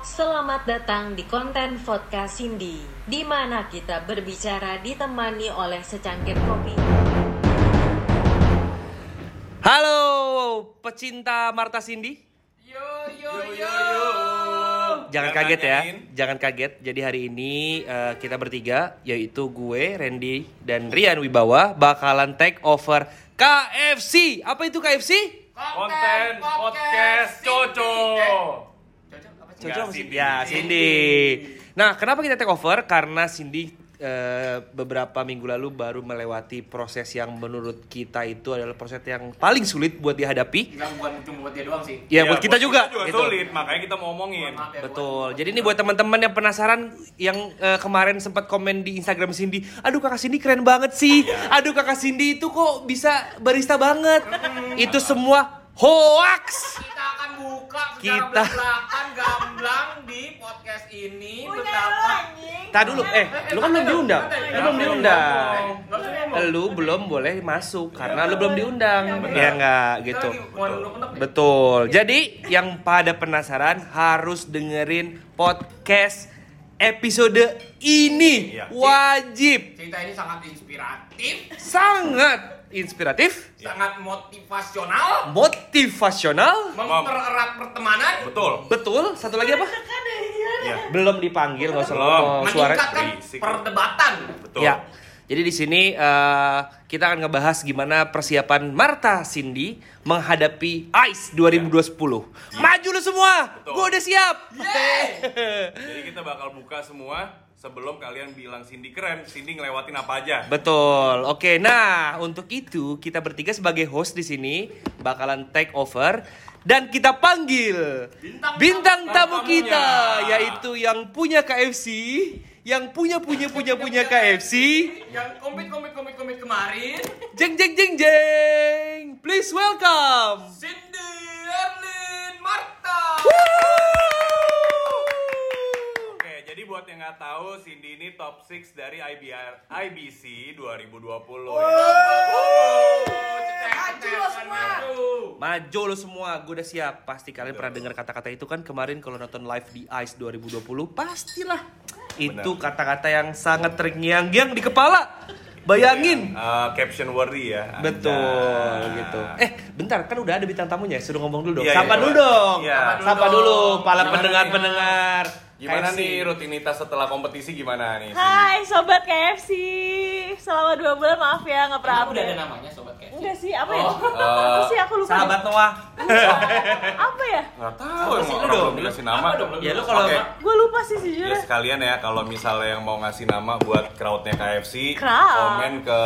Selamat datang di konten podcast Cindy, di mana kita berbicara ditemani oleh secangkir kopi. Halo, pecinta Marta Cindy. Yo yo yo. Jangan kaget ya, jangan kaget. Jadi hari ini eh, kita bertiga, yaitu gue, Randy, dan Rian Wibawa bakalan take over KFC. Apa itu KFC? Konten podcast Coco. Cocok apa sih? Ya, Cindy. Nah, kenapa kita take over? Karena Cindy eh, beberapa minggu lalu baru melewati proses yang menurut kita itu adalah proses yang paling sulit buat dihadapi. Enggak bukan cuma buat dia doang sih. Ya, buat kita juga. juga gitu. sulit, makanya kita mau ngomongin. Maaf ya, Betul. Jadi ini buat teman-teman yang penasaran yang eh, kemarin sempat komen di Instagram Cindy, aduh kakak Cindy keren banget sih. Aduh kakak Cindy itu kok bisa barista banget. itu semua hoax. Kita akan buka secara Kita- belak-belakan gamblang di podcast ini betapa Tadi dulu, eh, lu kan belum diundang. Lu belum diundang. Lu belum boleh masuk karena lu belum diundang. Ya enggak gitu. Mau nunduk-nunduk nih. Betul. Jadi yang pada penasaran harus dengerin podcast episode ini. Iya. Wajib. Cerita ini sangat inspiratif, Sangat inspiratif, sangat motivasional, motivasional. mempererat pertemanan, Betul. Betul. Satu lagi apa? Iya. Belum dipanggil nggak usah Belum. suara. meningkatkan perdebatan. Betul. Ya. Jadi di sini eh, kita akan ngebahas gimana persiapan Marta Cindy menghadapi ICE 2020. Maju lu semua. Gue udah siap. Jadi kita bakal buka semua sebelum kalian bilang Cindy keren, Cindy ngelewatin apa aja. Betul. Oke, nah untuk itu kita bertiga sebagai host di sini bakalan take over dan kita panggil Bintang bintang tamu tamunya. kita yaitu yang punya KFC, yang punya punya punya punya KFC. Yang komik komik komik komik kemarin, Jeng jeng jeng jeng. Please welcome. Cindy Erlin Marta. Oke, jadi buat yang nggak tahu, Cindy ini top 6 dari IBR, IBC 2020. Maju semua. Maju lo semua, gue udah siap. Pasti kalian pernah dengar kata-kata itu kan kemarin kalau nonton live di ICE 2020, pastilah. Itu kata-kata yang sangat terngiang-ngiang di kepala. Bayangin. Eh, caption worthy ya. Betul Anjay. gitu. Eh, bentar kan udah ada bintang tamunya, suruh ngomong dulu dong. Iya, Sapa iya. dulu dong. Iya. Sapa dulu para Gimana pendengar-pendengar. Gimana KFC. nih rutinitas setelah kompetisi gimana nih? Cindy? Hai sobat KFC, selama dua bulan maaf ya nggak pernah Udah ada namanya sobat kayak. Enggak sih, apa ya? Oh, apa sih aku lupa. Sahabat Noah. Apa ya? Nggak tahu, Apa sih lu dong? belum dikasih nama. Dong? Ya lu kalau Oke. Gue lupa sih Ya sejujurnya. sekalian ya kalau misalnya yang mau ngasih nama buat crowdnya KFC Crowd. komen ke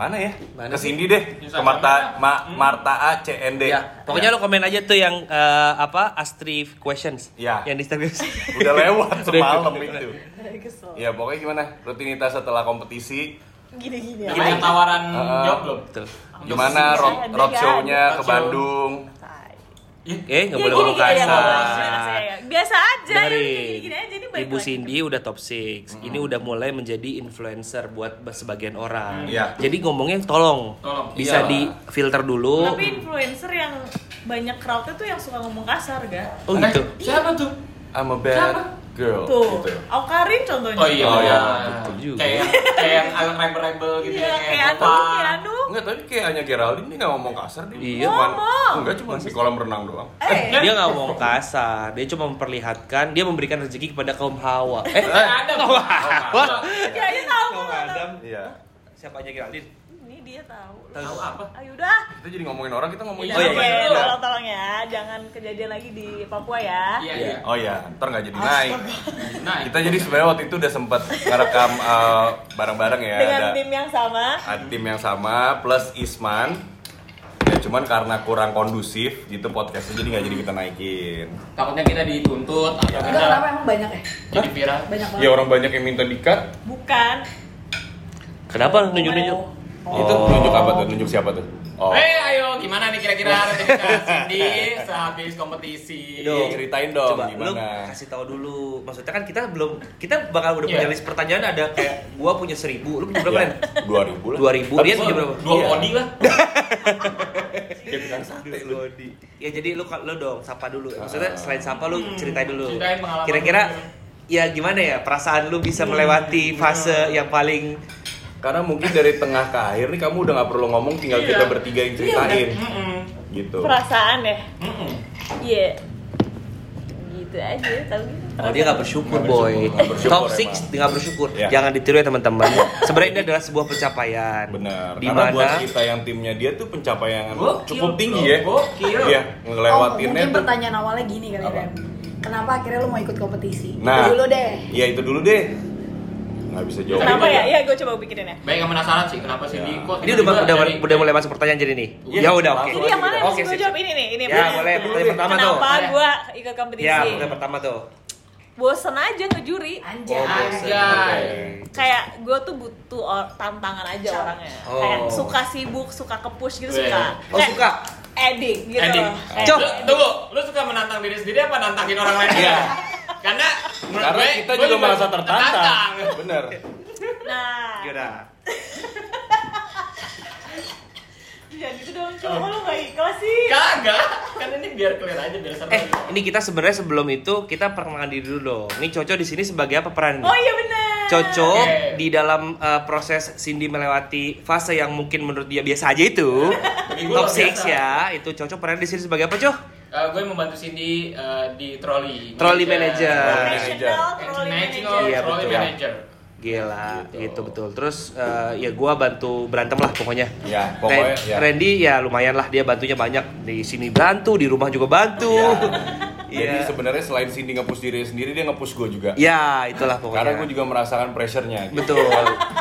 mana ya? Mana ke? Cindy deh. Ke Marta. Ma- Marta A CND. Ya, pokoknya lo komen aja tuh yang eh, apa Astri questions. Ya. Yang di Instagram. Udah lewat semalam itu. Kesel. Ya pokoknya gimana rutinitas setelah kompetisi Gini-gini ya. banyak tawaran Heeh. job belum? Betul. gimana road, ada, roadshow-nya ada. ke Bandung. Tai. Eh, nggak Ya boleh gini ngomong gini ya, kasar. Biasa aja, Dengerin. ini gini-gini aja ini baik Ibu lagi. Cindy udah top 6. Ini udah mulai menjadi influencer buat sebagian orang. Iya. Jadi ngomongnya tolong, Tolong. bisa Iya. di filter dulu. Tapi influencer yang banyak crowdnya tuh yang suka ngomong kasar, ga? Oh gitu. Siapa tuh? I'm a bad girl. Tuh, Gitu. Aukarin contohnya. Oh iya. Oh, iya. Betul juga. Kayak kayak yang agak rebel-rebel gitu Iya, ya, kayak anu, kayak anu. Enggak, tapi kayak hanya Geraldine dia nggak ngomong kasar dia. Iya. Cuman- Ngomong. Enggak, cuma di kolam renang doang. Eh, Dia nggak ngomong kasar, dia cuma memperlihatkan, dia memberikan rezeki kepada kaum Hawa. Eh, Ada. Wah. ya dia tahu kaum. Adam. Iya. Siapa aja Geraldine? Ini dia tahu. Tahu apa? Ayo udah. Kita jadi ngomongin orang, kita ngomongin Oh, iya, Oke, iya. tolong tolong ya, jangan kejadian lagi di Papua ya. Iya, iya. Oh iya, ntar nggak jadi naik. Nah, Kita jadi sebenarnya waktu itu udah sempat ngerekam eh, bareng-bareng ya. Dengan ada, tim yang sama. ada tim yang sama plus Isman. Ya cuman karena kurang kondusif gitu podcastnya jadi nggak jadi kita naikin. takutnya kita dituntut atau Enggak kita kenapa emang banyak ya? jadi viral. Banyak banget. Ya orang banyak yang minta dikat. Bukan. Kenapa nunjuk-nunjuk? Oh. Itu nunjuk apa tuh? Nunjuk siapa tuh? Oh. Eh, ayo gimana nih kira-kira rutinitas Cindy sehabis kompetisi? Dong, ceritain dong Coba lu gimana. kasih tahu dulu. Maksudnya kan kita belum kita bakal udah Iya. punya list pertanyaan ada kayak gua punya seribu, lu punya berapa Ya, Ren? Dua ribu lah. Dua ribu, Rian punya berapa? Dua Iya. kodi lah. Kayak bilang sate lu. Ya jadi lu lu dong sapa dulu. Maksudnya selain sapa lu ceritain dulu. Ceritain pengalaman Kira-kira lu. ya gimana ya perasaan lu bisa melewati fase yang paling Karena mungkin dari tengah ke akhir nih kamu udah nggak perlu ngomong, tinggal Iya. kita bertiga yang ceritain. Mm-mm. Gitu. Perasaan ya? Iya. Gitu aja, tau gitu. Oh dia nggak bersyukur boy. bersyukur, nggak bersyukur Top. 6 nggak bersyukur. Ya. Jangan ditiru ya teman-teman. Sebenarnya ini adalah sebuah pencapaian. Benar. Di Karena buat kita yang timnya dia tuh pencapaian cukup tinggi ya. Gokil. Iya, Oh, ngelewatinnya mungkin tuh. pertanyaan awalnya gini kali? Ren. Kenapa akhirnya lu mau ikut kompetisi? Nah, Itu dulu deh. Iya itu dulu deh. Nggak bisa jawab. Kenapa ya? Iya, gue coba pikirin ya. Baik, yang penasaran sih kenapa Cindy Ya. kok ini udah udah, dari- udah mulai masuk pertanyaan jadi nih. Iya, ya udah oke. Ini yang mana? Oke, Gue jawab ini nih. Ini Ya boleh pertanyaan pertama tuh. Kenapa gue ikut kompetisi? Ya pertanyaan pertama tuh. Bosen aja ngejuri. Anjay. Oh, bosen. Anjay. Kayak gue tuh butuh tantangan aja orangnya. Oh. Kayak suka sibuk, suka ke-push gitu Weh. suka. Oh, Kayak suka? Edik gitu. Edik. Cok. Lu, tunggu, lu suka menantang diri sendiri apa nantangin orang lain? Iya. Karena menurut Karena gue, kita gue juga merasa tertantang. Bener. Nah, Gimana? Jangan gitu dong. Coba lu gak ikhlas sih. Kagak, kan ini biar clear aja biar seru. Eh, ini kita sebenarnya sebelum itu kita perkenalkan diri dulu dong. Ini Coco di sini sebagai apa peran? Oh iya benar. Coco Oke. di dalam uh, proses Cindy melewati fase yang mungkin menurut dia biasa aja itu top luar 6 biasa. ya itu Coco peran di sini sebagai apa Coco? Eh, gue membantu Cindy eh, di trolley. Trolley manager. Professional trolley International manager. Iya, trolley betul. manager. Gila, Gitu. gitu, betul. Terus uh, ya gua bantu berantem lah pokoknya. Ya, pokoknya, Ren- ya. Randy ya lumayan lah dia bantunya banyak di sini bantu di rumah juga bantu. Jadi Iya. sebenarnya selain Cindy nge-push diri sendiri, dia nge-push gue juga. Ya, itulah pokoknya. Karena gue juga merasakan pressure-nya. gitu. Betul.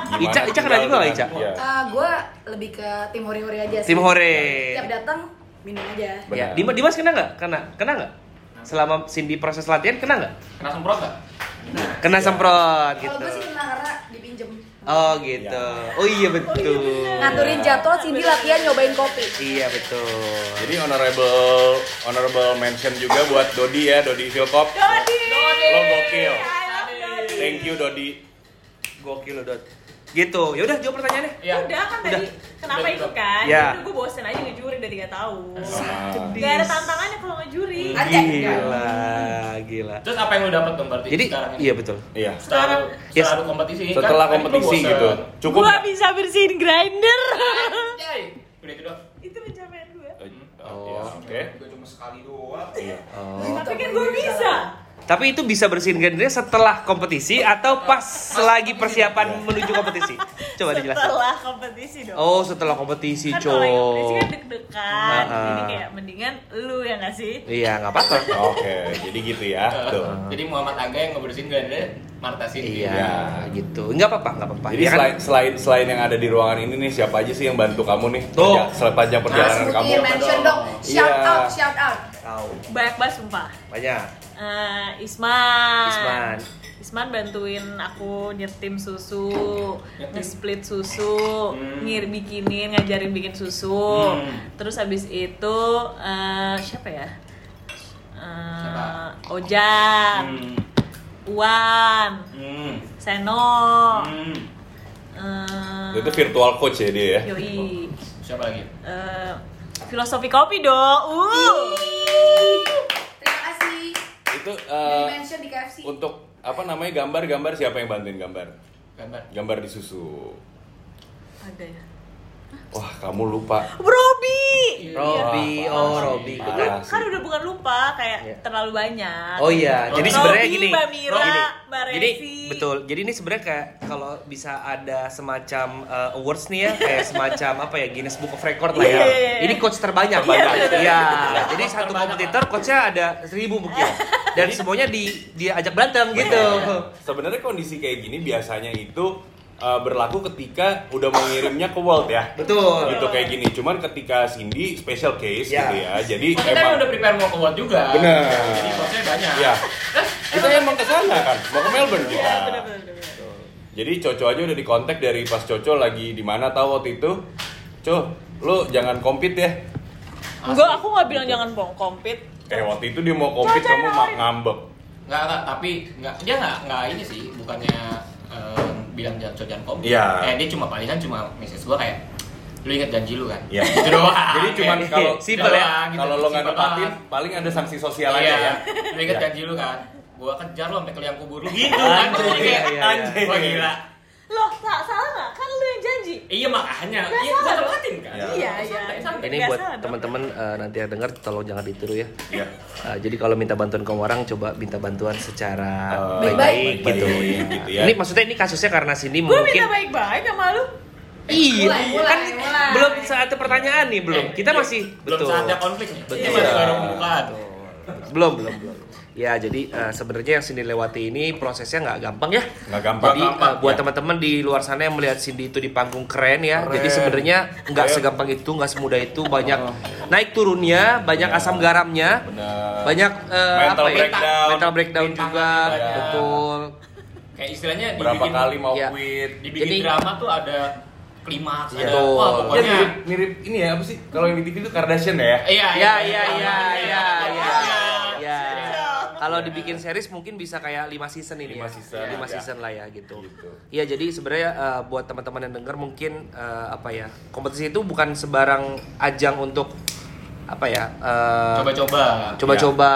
Gimana Ica, Ica kena tinggal juga nggak dengan- Ica? Iya. Ah, gua lebih ke tim hori-hori aja sih. Tim hore. Tiap datang minum aja. Benar. Ya, Dimas, Dimas kena nggak? Kena, kena nggak? Selama Cindy proses latihan kena nggak? Kena semprot gak? Kena semprot Kalau gitu. gue sih kena karena dipinjem. Oh gitu. Ya. Oh iya betul. Ngaturin jadwal Cindy latihan nyobain kopi. Iya betul. Jadi honorable honorable mention juga buat Dodi ya, Dodi Philcop. Dodi. Lo gokil. Dodi. Thank you Dodi. Gokil lo Dot. Gitu. Ya udah jawab pertanyaannya. Iya. Udah kan tadi kenapa Udah, ikut udah. kan? Ya. Udah gue bosen aja ngejuri udah 3 tahun. Ah. Gak ada tantangannya kalau ngejuri. Anjay. Gila, gila. Terus apa yang lu dapat dong berarti Jadi sekarang ini? iya betul. Iya. Setelah, Sekarang- setelah lu kompetisi kan Setelah lu kompetisi gitu. Cukup. Gua bisa bersihin grinder. Udah itu doang. Itu pencapaian gue. Oh, iya, oke. Gue cuma sekali doang. Iya. Oh. Tapi kan gue bisa. Tapi itu bisa bersihin grendernya setelah kompetisi atau pas lagi persiapan menuju kompetisi? Coba dijelasin. Setelah kompetisi dong. Oh, setelah kompetisi, kan kalau lagi kompetisi kan deg-degan. Ah. Jadi kayak mendingan lu ya gak sih? Iya, nggak apa-apa. Oke, jadi gitu ya. Tuh. Jadi Muhammad Aga yang ngebersihin ada Marta Cindy. Iya, gitu. Nggak apa-apa, nggak apa-apa. Jadi Ya kan? selain, selain selain yang ada di ruangan ini nih siapa aja sih yang bantu kamu nih? Tuh. Sepanjang perjalanan Sebutin, kamu. mention dong. Shout Iya. out, shout out. Tahu. Banyak banget sumpah. Banyak. Eh, Isman. Isman. Isman bantuin aku nyetim susu, Nyetim? nge-split susu, Hmm. ngir bikinin, ngajarin bikin susu. Hmm. Terus habis itu eh, siapa ya? Eh, Siapa? Ojan, Hmm. Uwan, Hmm. Seno, Hmm. eh, Itu virtual coach ya dia ya. Yoi. Siapa lagi? Eh, filosofi kopi dong. Uh. Terima kasih. Itu mention di KFC. untuk apa namanya gambar-gambar siapa yang bantuin gambar? Gambar. Gambar di susu. Ada ya. Wah, kamu lupa. Robi. Robi, Wah, oh Robi. sih. Kan- Kan udah bukan lupa, kayak Iya. terlalu banyak. Oh iya, jadi Robi, sebenarnya gini. Mbak Mira, gini. Mbak Jadi betul. Jadi ini sebenarnya kayak kalau bisa ada semacam uh, awards nih ya, kayak semacam apa ya Guinness Book of Record lah ya. Iya, iya, iya. Ini coach terbanyak. Iya, betul, betul. Iya. Iya, Jadi coach satu kompetitor coachnya ada seribu mungkin. Dan semuanya di dia ajak berantem gitu. Sebenarnya kondisi kayak gini biasanya itu uh, berlaku ketika udah mau ngirimnya ke World ya. Betul. Gitu kayak gini. Cuman ketika Cindy special case Ya. gitu ya. Jadi Oh, kita emang udah prepare mau ke World juga. Bener. Jadi coachnya banyak. ya. Kita emang ke sana kan, mau ke Melbourne kita. Iya, bener, bener, bener. Jadi Coco aja udah dikontak dari pas Coco lagi di mana tahu waktu itu. Co, lu jangan compete ya. Enggak, aku nggak bilang jangan bohong compete. Kayak waktu itu dia mau Coba kamu ngambek. Enggak, enggak, tapi enggak dia enggak enggak ini sih, bukannya em, bilang jangan jangan kompet. Iya. Eh dia cuma palingan cuma message gua kayak lu ingat janji lu kan? Iya. Gitu doang. Jadi cuman Kayak, kalau Simpel ya. gitu. kalau lo nggak nepatin paling ada sanksi sosial aja Iya. ya. Lu ingat Iya. janji lu kan? Gua kejar lu sampai ke liang kubur lu gitu kan. Anjir, kayak, anjir. Wah gila. Loh, sa- salah nggak? Kan lu yang janji. Iya makanya, Nggak iya gua tepatin kan. Iya. Iya, iya. Ini buat teman-teman eh, nanti yang dengar tolong jangan ditiru ya. Iya. Eh, jadi kalau minta bantuan ke orang coba minta bantuan secara Eh, baik-baik baik-baik gitu. gitu ya. Ini maksudnya ini kasusnya karena Cindy Gue mungkin minta baik-baik sama lu. Iya, Mulai, mulai, kan mulai. belum saatnya pertanyaan nih belum. Eh, Kita iya. masih belum betul. saatnya konflik nih. Betul. Ini masih baru pembukaan. Belum, belum, belum. Ya, jadi eh, sebenarnya yang Cindy lewati ini prosesnya nggak gampang ya. Nggak gampang. Jadi Gampang, eh, buat ya. teman-teman di luar sana yang melihat Cindy itu di panggung keren ya. Keren. Jadi sebenarnya nggak segampang itu, nggak semudah itu. Banyak naik turunnya, banyak asam garamnya, Benar. banyak eh, Mental apa ya? breakdown. Mental breakdown juga, juga. betul. Kayak istilahnya Berapa dibikin- kali mau Iya. quit? dibikin Jadi- drama tuh ada klimaks, ada Betul. wah Ya pokoknya mirip, mirip ini ya apa sih? Kalau yang di TV itu Kardashian ya? Iya, Ya, ya, ya, ya, ya, Iya. Ya. Kalau dibikin series mungkin bisa kayak 5 season ini Lima ya. season, Lima ya. season lah ya gitu. Gitu. Iya, jadi sebenarnya eh, buat teman-teman yang dengar mungkin eh, apa ya? Kompetisi itu bukan sebarang ajang untuk apa ya? eh, coba-coba. coba-coba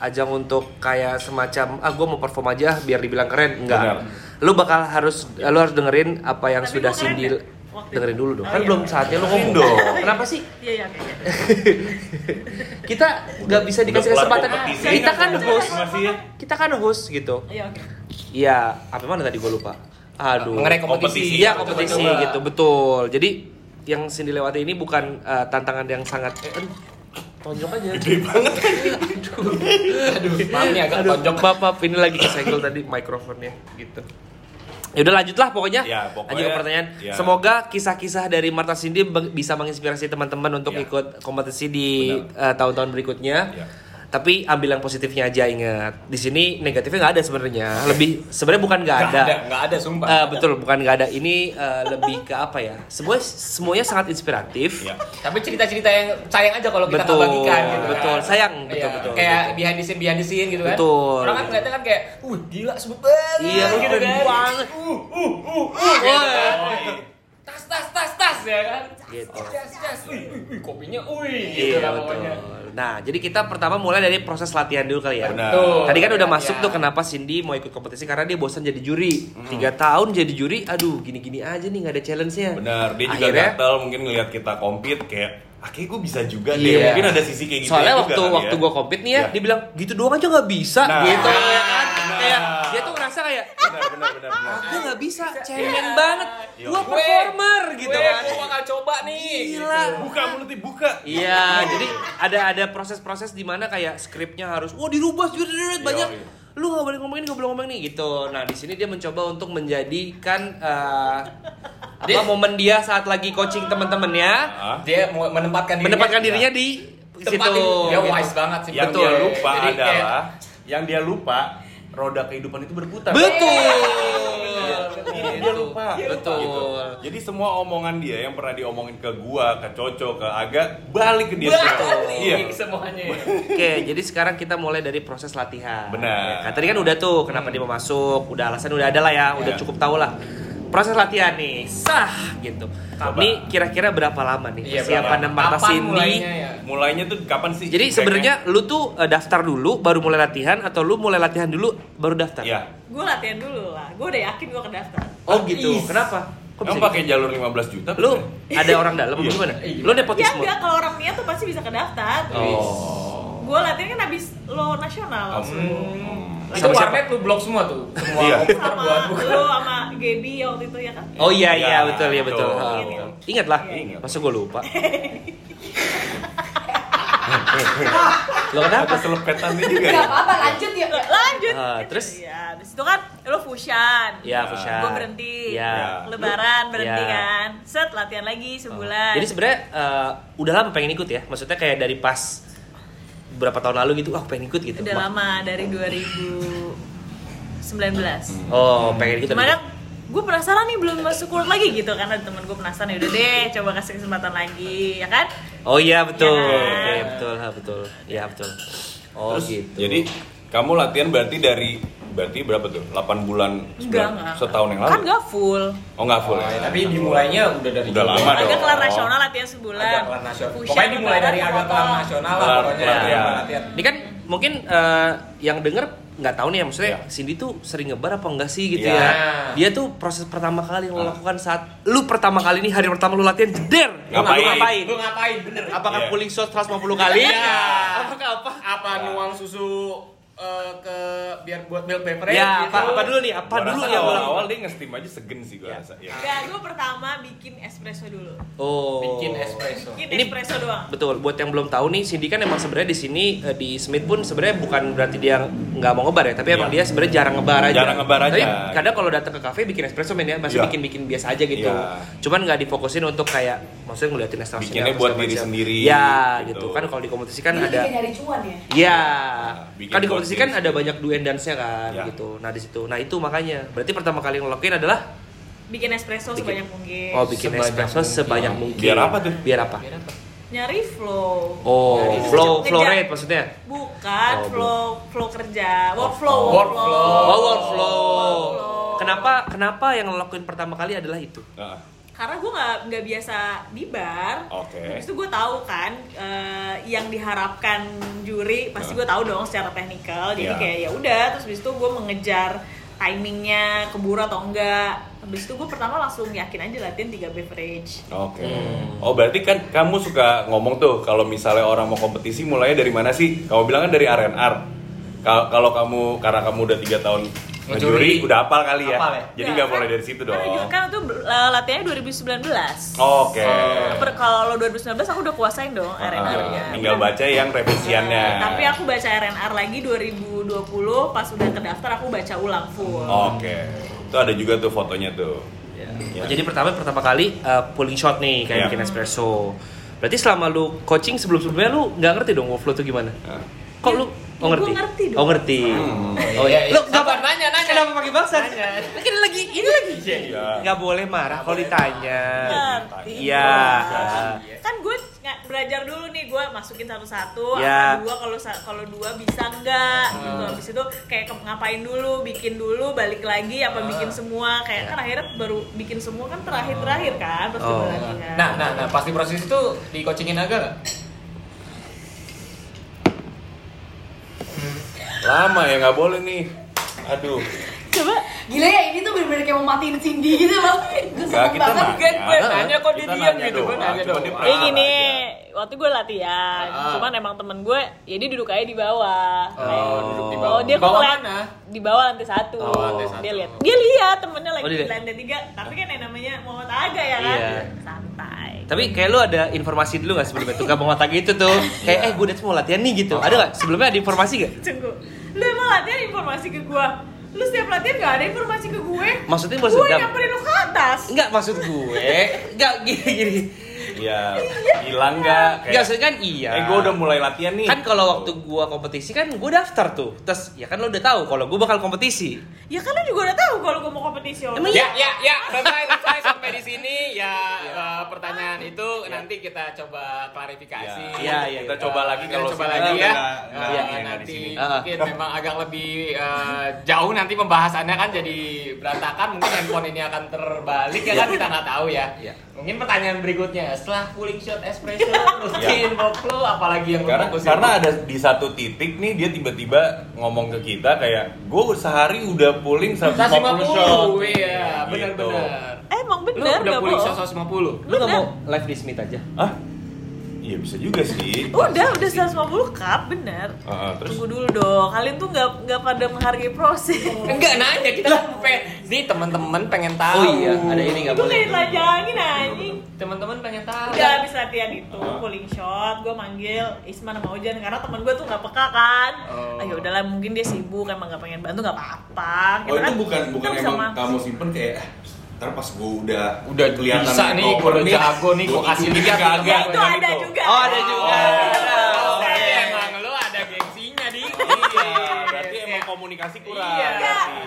ajang untuk kayak semacam ah gue mau perform aja biar dibilang keren enggak Benar. lu bakal harus lu harus dengerin apa yang Tapi sudah Cindy? Waktu dengerin dulu dong. Oh, kan iya. belum saatnya lu ngomong. Dong. kenapa sih? Iya, iya, oke. kita nggak bisa dikasih kesempatan. kita kan udah host ya? kita kan host gitu. Iya, oke. iya. Apa mana tadi gue lupa? Aduh. Mengenai kompetisi. iya kompetisi gitu. Betul. Jadi yang Cindy lewati ini bukan eh, tantangan yang sangat eh, aduh, tonjok aja. Aduh, maaf nih agak Aduh, tonjok. maaf, maaf, ini lagi kesenggol tadi mikrofonnya gitu. Ya udah lanjutlah pokoknya. Ya, pokoknya, Lanjut ke pertanyaan. ya. Semoga kisah-kisah dari Marta Cindy bisa menginspirasi teman-teman untuk Ya. ikut kompetisi di eh, tahun-tahun berikutnya. Ya. Tapi ambil yang positifnya aja ingat. Di sini negatifnya nggak ada sebenarnya. Lebih sebenarnya bukan nggak Nggak ada. ada, nggak ada sumpah. Eh, betul, bukan nggak ada. Ini eh, lebih ke apa ya? Semua semuanya sangat inspiratif. Ya. Tapi cerita-cerita yang sayang aja kalau kita Betul, bagikan gitu. kan. betul. Sayang, betul, Iya, betul, Kayak betul. behind the scene, behind the scene gitu kan. Betul. Orang kan ngeliatnya kan kayak, uh gila sebut banget. Iya, gitu kan. banget. Uh, uh, uh, uh. gitu. Woi. Tas, tas, tas, tas ya kan. Gitu. Jas, jas. Wih, kopinya, wih. Iya Gitu lah betul. pokoknya. Nah, jadi kita pertama mulai dari proses latihan dulu kali ya. Benar. Betul. Tadi kan udah Latihan. masuk tuh kenapa Cindy mau ikut kompetisi karena dia bosan jadi juri. Tiga tahun jadi juri, aduh gini-gini aja nih nggak ada challenge-nya. Benar, dia juga Akhirnya, gatel mungkin ngelihat kita compete kayak ah kayak gue bisa juga deh. Iya. Mungkin ada sisi kayak gitu Soalnya juga waktu kali waktu ya. gua compete nih ya, Iya. dia bilang gitu doang aja nggak bisa, Nah. gitu ya kan. Benar. Kayak dia tuh ngerasa kayak benar benar benar benar. aku nggak bisa, cemen banget. Iya. Gua performer gitu Gue, kan. gue bakal coba nih. Gila. Buka mulutnya buka. Iya, jadi ada ada proses-proses di mana kayak skripnya harus, wah dirubah banyak. banyak. iya. Lu nggak boleh ngomongin, nggak boleh ngomong nih gitu. Nah di sini dia mencoba untuk menjadikan eh, apa Dia- momen dia saat lagi coaching teman-temannya, Dia menempatkan dirinya. menempatkan dirinya di situ. Tempatin. Dia gitu. wise banget sih. yang Betul. dia lupa Jadi kayak- adalah yang dia lupa roda kehidupan itu berputar. Betul. Ini dia lupa. Betul. Gitu. Jadi semua omongan dia yang pernah diomongin ke gua, ke Coco, ke Aga, balik ke dia semua. Iya. Semuanya. Oke, jadi sekarang kita mulai dari proses latihan. Benar. Ya kan? Tadi kan udah tuh kenapa dia mau masuk, udah alasan udah ada lah ya, udah Ya. cukup tahu lah. Proses latihan nih, sah gitu. Coba. Ini kira-kira berapa lama nih Iya, persiapan? Marta Kapan Cindy? mulainya ya? Mulainya tuh kapan sih? Jadi sebenarnya lu tuh eh, daftar dulu baru mulai latihan atau lu mulai latihan dulu baru daftar? ya. Gue latihan dulu lah. Gue udah yakin gue kedaftar. Oh gitu. Is. Kenapa? Kok bisa pakai jalur 15 juta? gitu? Lu ada orang dalam apa Iya. gimana? Iya. Lu Ya nepotisme. enggak, kalau orang niat tuh pasti bisa kedaftar. Oh. Gue latihan kan habis lo nasional langsung. Itu Sama siapa? warnet lu blok semua tuh. Semua Iya. Sama buat buka. lo sama Gaby waktu itu ya kan? Oh iya iya Ya, betul ya betul. betul. Iya, betul. iya. Ingat lah. Ingat. Masa gue lupa. Lo kenapa? Ada selepetannya juga Gak ya? apa-apa, lanjut yuk. Lanjut. Ah, Gitu. terus? Ya, habis itu kan lo fusion. Ya, Fusha. Gue berhenti. Ya. Lebaran berhenti Ya. kan. Set latihan lagi sebulan. Jadi sebenarnya eh, udah lama pengen ikut ya. Maksudnya kayak dari pas beberapa tahun lalu gitu, wah pengen ikut gitu. udah Ma- lama dari 2019. Oh, pengen ikut. Kan gue penasaran nih belum masuk World lagi gitu karena temen gue penasaran udah deh coba kasih kesempatan lagi ya kan Oh iya betul. Ya. Oke, betul, ha, betul. Iya, betul. Oh Terus, gitu. Jadi kamu latihan berarti dari berarti berapa tuh? 8 bulan enggak sebulan- enggak setahun yang lalu? kan gak full Oh nggak full. Oh, ya? tapi dimulainya udah dari Udah lama agak dong. kelar nasional latihan sebulan Agak kelar nasional. Push-up Pokoknya dimulai dari agak kelar nasional lah pokoknya. ya. latihan. Ini kan mungkin eh, yang denger nggak tahu nih ya maksudnya Iya. Cindy tuh sering ngebar apa enggak sih gitu Iya. ya. Dia tuh proses pertama kali yang lo Ah. lakukan saat lu pertama kali nih hari pertama lu latihan jeder. Lu Ngapain? ngapain? Lu ngapain bener? Apakah Iya. pulling shot 150 kali? Iya. Apakah apa? Apa nuang susu eh, ke biar buat milk beverage Ya, gitu? apa, apa dulu nih? Apa Gua dulu lo awal-awal lakukan? dia nge-steam aja segen sih gua rasa. Ya. Enggak, gue pertama bikin espresso dulu Oh. Bikin espresso. bikin Ini- espresso doang Betul, buat yang belum tahu nih, Cindy kan emang sebenarnya di sini eh, di Smith pun sebenarnya bukan berarti dia nggak mau ngebar ya, tapi emang Iya. dia sebenarnya jarang ngebar aja. Jarang ngebar aja. Tapi kadang kalau datang ke kafe bikin espresso men ya, masih Iya. bikin-bikin biasa aja gitu. Iya. Cuman nggak difokusin untuk kayak maksudnya ngeliatin ekstraksinya. Bikinnya buat diri macam. sendiri, Ya, gitu. gitu. Kan kalau di kompetisi kan Ini ada bikin nyari cuan ya? Iya. bikin Kan di kompetisi diri kan ada banyak do and dance-nya kan Iya. gitu. Nah, di situ. Nah, itu makanya. Berarti pertama kali yang lo lakuin adalah bikin espresso Bikin- sebanyak mungkin oh bikin Sebanyak espresso mungkin. sebanyak mungkin. Biar apa tuh? Biar apa? Biar apa? nyari flow Oh, Jadi flow flow rate maksudnya. bukan Oh, flow flow kerja workflow Oh, workflow. Oh, workflow. Workflow. Kenapa kenapa yang lo lakuin pertama kali adalah itu? Nah, karena gue nggak nggak biasa di bar Oke. Habis itu gue tahu kan eh, yang diharapkan juri pasti gue tahu dong secara teknikal jadi Iya. kayak ya udah terus habis itu gue mengejar timingnya keburu atau enggak habis itu gue pertama langsung yakin aja latihan 3 beverage Oke. Hmm. Oh berarti kan kamu suka ngomong tuh kalau misalnya orang mau kompetisi mulainya dari mana sih? Kamu bilang kan dari R&R. Kal- Kalau kamu karena kamu udah tiga tahun ngejuri, udah hafal kali ya. Hafal ya? Jadi Ya, nggak kan- mulai dari situ dong. kan, kan itu latihannya 2019 Oke. Per- kalau 2019 aku udah kuasain dong Ah, RNR nya tinggal baca yang revisiannya. tapi aku baca RNR lagi 2020 pas udah ke daftar aku baca ulang full Oke. Itu ada juga tuh fotonya tuh. Ya. Ya. Oh, jadi pertama pertama kali uh, pulling shot nih kayak Ya. bikin espresso. Berarti selama lu coaching sebelum-sebelumnya lu nggak ngerti dong workflow tuh gimana? Nah. Kok lu Ya, oh ngerti? ngerti dong. Oh ngerti. Hmm. Oh iya. Iya, Lu iya. Sabar, kenapa nanya, nanya. Kenapa pakai bangsa? Nanya. Ini lagi ini lagi. Iya. Nggak boleh marah kalau ditanya. Ngerti. Iya. kan gue nggak belajar dulu nih gue masukin satu-satu Ya. apa dua kalau kalau dua bisa enggak gitu habis itu kayak ke- ngapain dulu bikin dulu balik lagi apa bikin semua kayak kan akhirnya baru bikin semua kan terakhir terakhir kan pas Oh. latihan Nah, nah, nah, pasti proses itu di coachingin agak Lama ya nggak boleh nih. Aduh. coba Gila ya ini tuh bener-bener kayak mau matiin Cindy gitu loh Gue seneng kita banget nanya. Kan gue nanya kok dia diam gitu, gue nanya doang. Eh gini, aja. waktu gue latihan, Ah. cuman emang temen gue, ya dia duduk aja di bawah. Oh, duduk di bawah. Oh, dia kok mana? Di bawah lantai satu. Oh, lantai satu. Dia lihat, dia lihat temennya lagi Oh, di lihat. lantai tiga. Tapi kan yang namanya Muhammad Aga ya kan, Iya. santai. Tapi kayak lu ada informasi dulu gak sebelumnya tuh gak mau ngotak gitu tuh Kayak eh gue udah mau latihan nih gitu Ada gak? Sebelumnya ada informasi gak? Tunggu, lu emang latihan informasi ke gue? Lu setiap latihan gak ada informasi ke gue? Maksudnya gue maksud dam- nyamperin lu ke atas. Enggak maksud gue Enggak gini gini Iya. Hilang nggak? Enggak maksudnya kan iya Eh gue udah mulai latihan nih. Kan kalau waktu gua kompetisi kan gua daftar tuh. Terus ya kan lo udah tahu kalau gua bakal kompetisi. Ya kan lu juga udah tahu kalau gue mau kompetisi Om. Emang Ya, ya, ya, selesai, selesai sampai di sini. Ya, eh, pertanyaan itu nanti kita coba klarifikasi. Iya, iya, Kita iya. coba lagi Kita kalau coba lagi udah ya. nggak- Eh, Iya, nanti mungkin memang agak lebih eh, jauh nanti pembahasannya kan jadi berantakan. Mungkin handphone ini akan terbalik ya kan kita nggak tahu ya. Iya. Mungkin pertanyaan berikutnya setelah cooling shot espresso, rutin workflow, apalagi yang lu Karena, karena ada di satu titik nih dia tiba-tiba ngomong ke kita kayak gue sehari udah pulling 150 shot. 150, iya, Gitu. benar-benar. Emang Lu bener udah pulling shot 150? Lu gak mau live di Smith aja? Hah? Iya bisa juga sih. Udah, udah 150 cup, bener. Heeh, terus Tunggu dulu dong, kalian tuh nggak nggak pada menghargai proses. Enggak nanya, kita pe- nih teman-teman pengen tahu. Oh iya, ada ini nggak boleh. kayak telanjangin anjing. Teman-teman pengen tahu. Udah habis latihan itu, pulling shot, gue manggil Isman sama Ojan karena temen gue tuh nggak peka kan. Oh. Ayo udahlah mungkin dia sibuk emang nggak pengen bantu nggak apa-apa. Oh itu kan- bukan bukan emang ma- kamu simpen kayak "Ah, ntar pas gue udah Udah bisa nih, gua udah jago nih, gua kasih lihat kagak. Ya itu ada juga. Oh, ada juga. Ada. Oh, Oke. emang lu ada gengsinya di. Iya, berarti emang komunikasi kurang. Iya.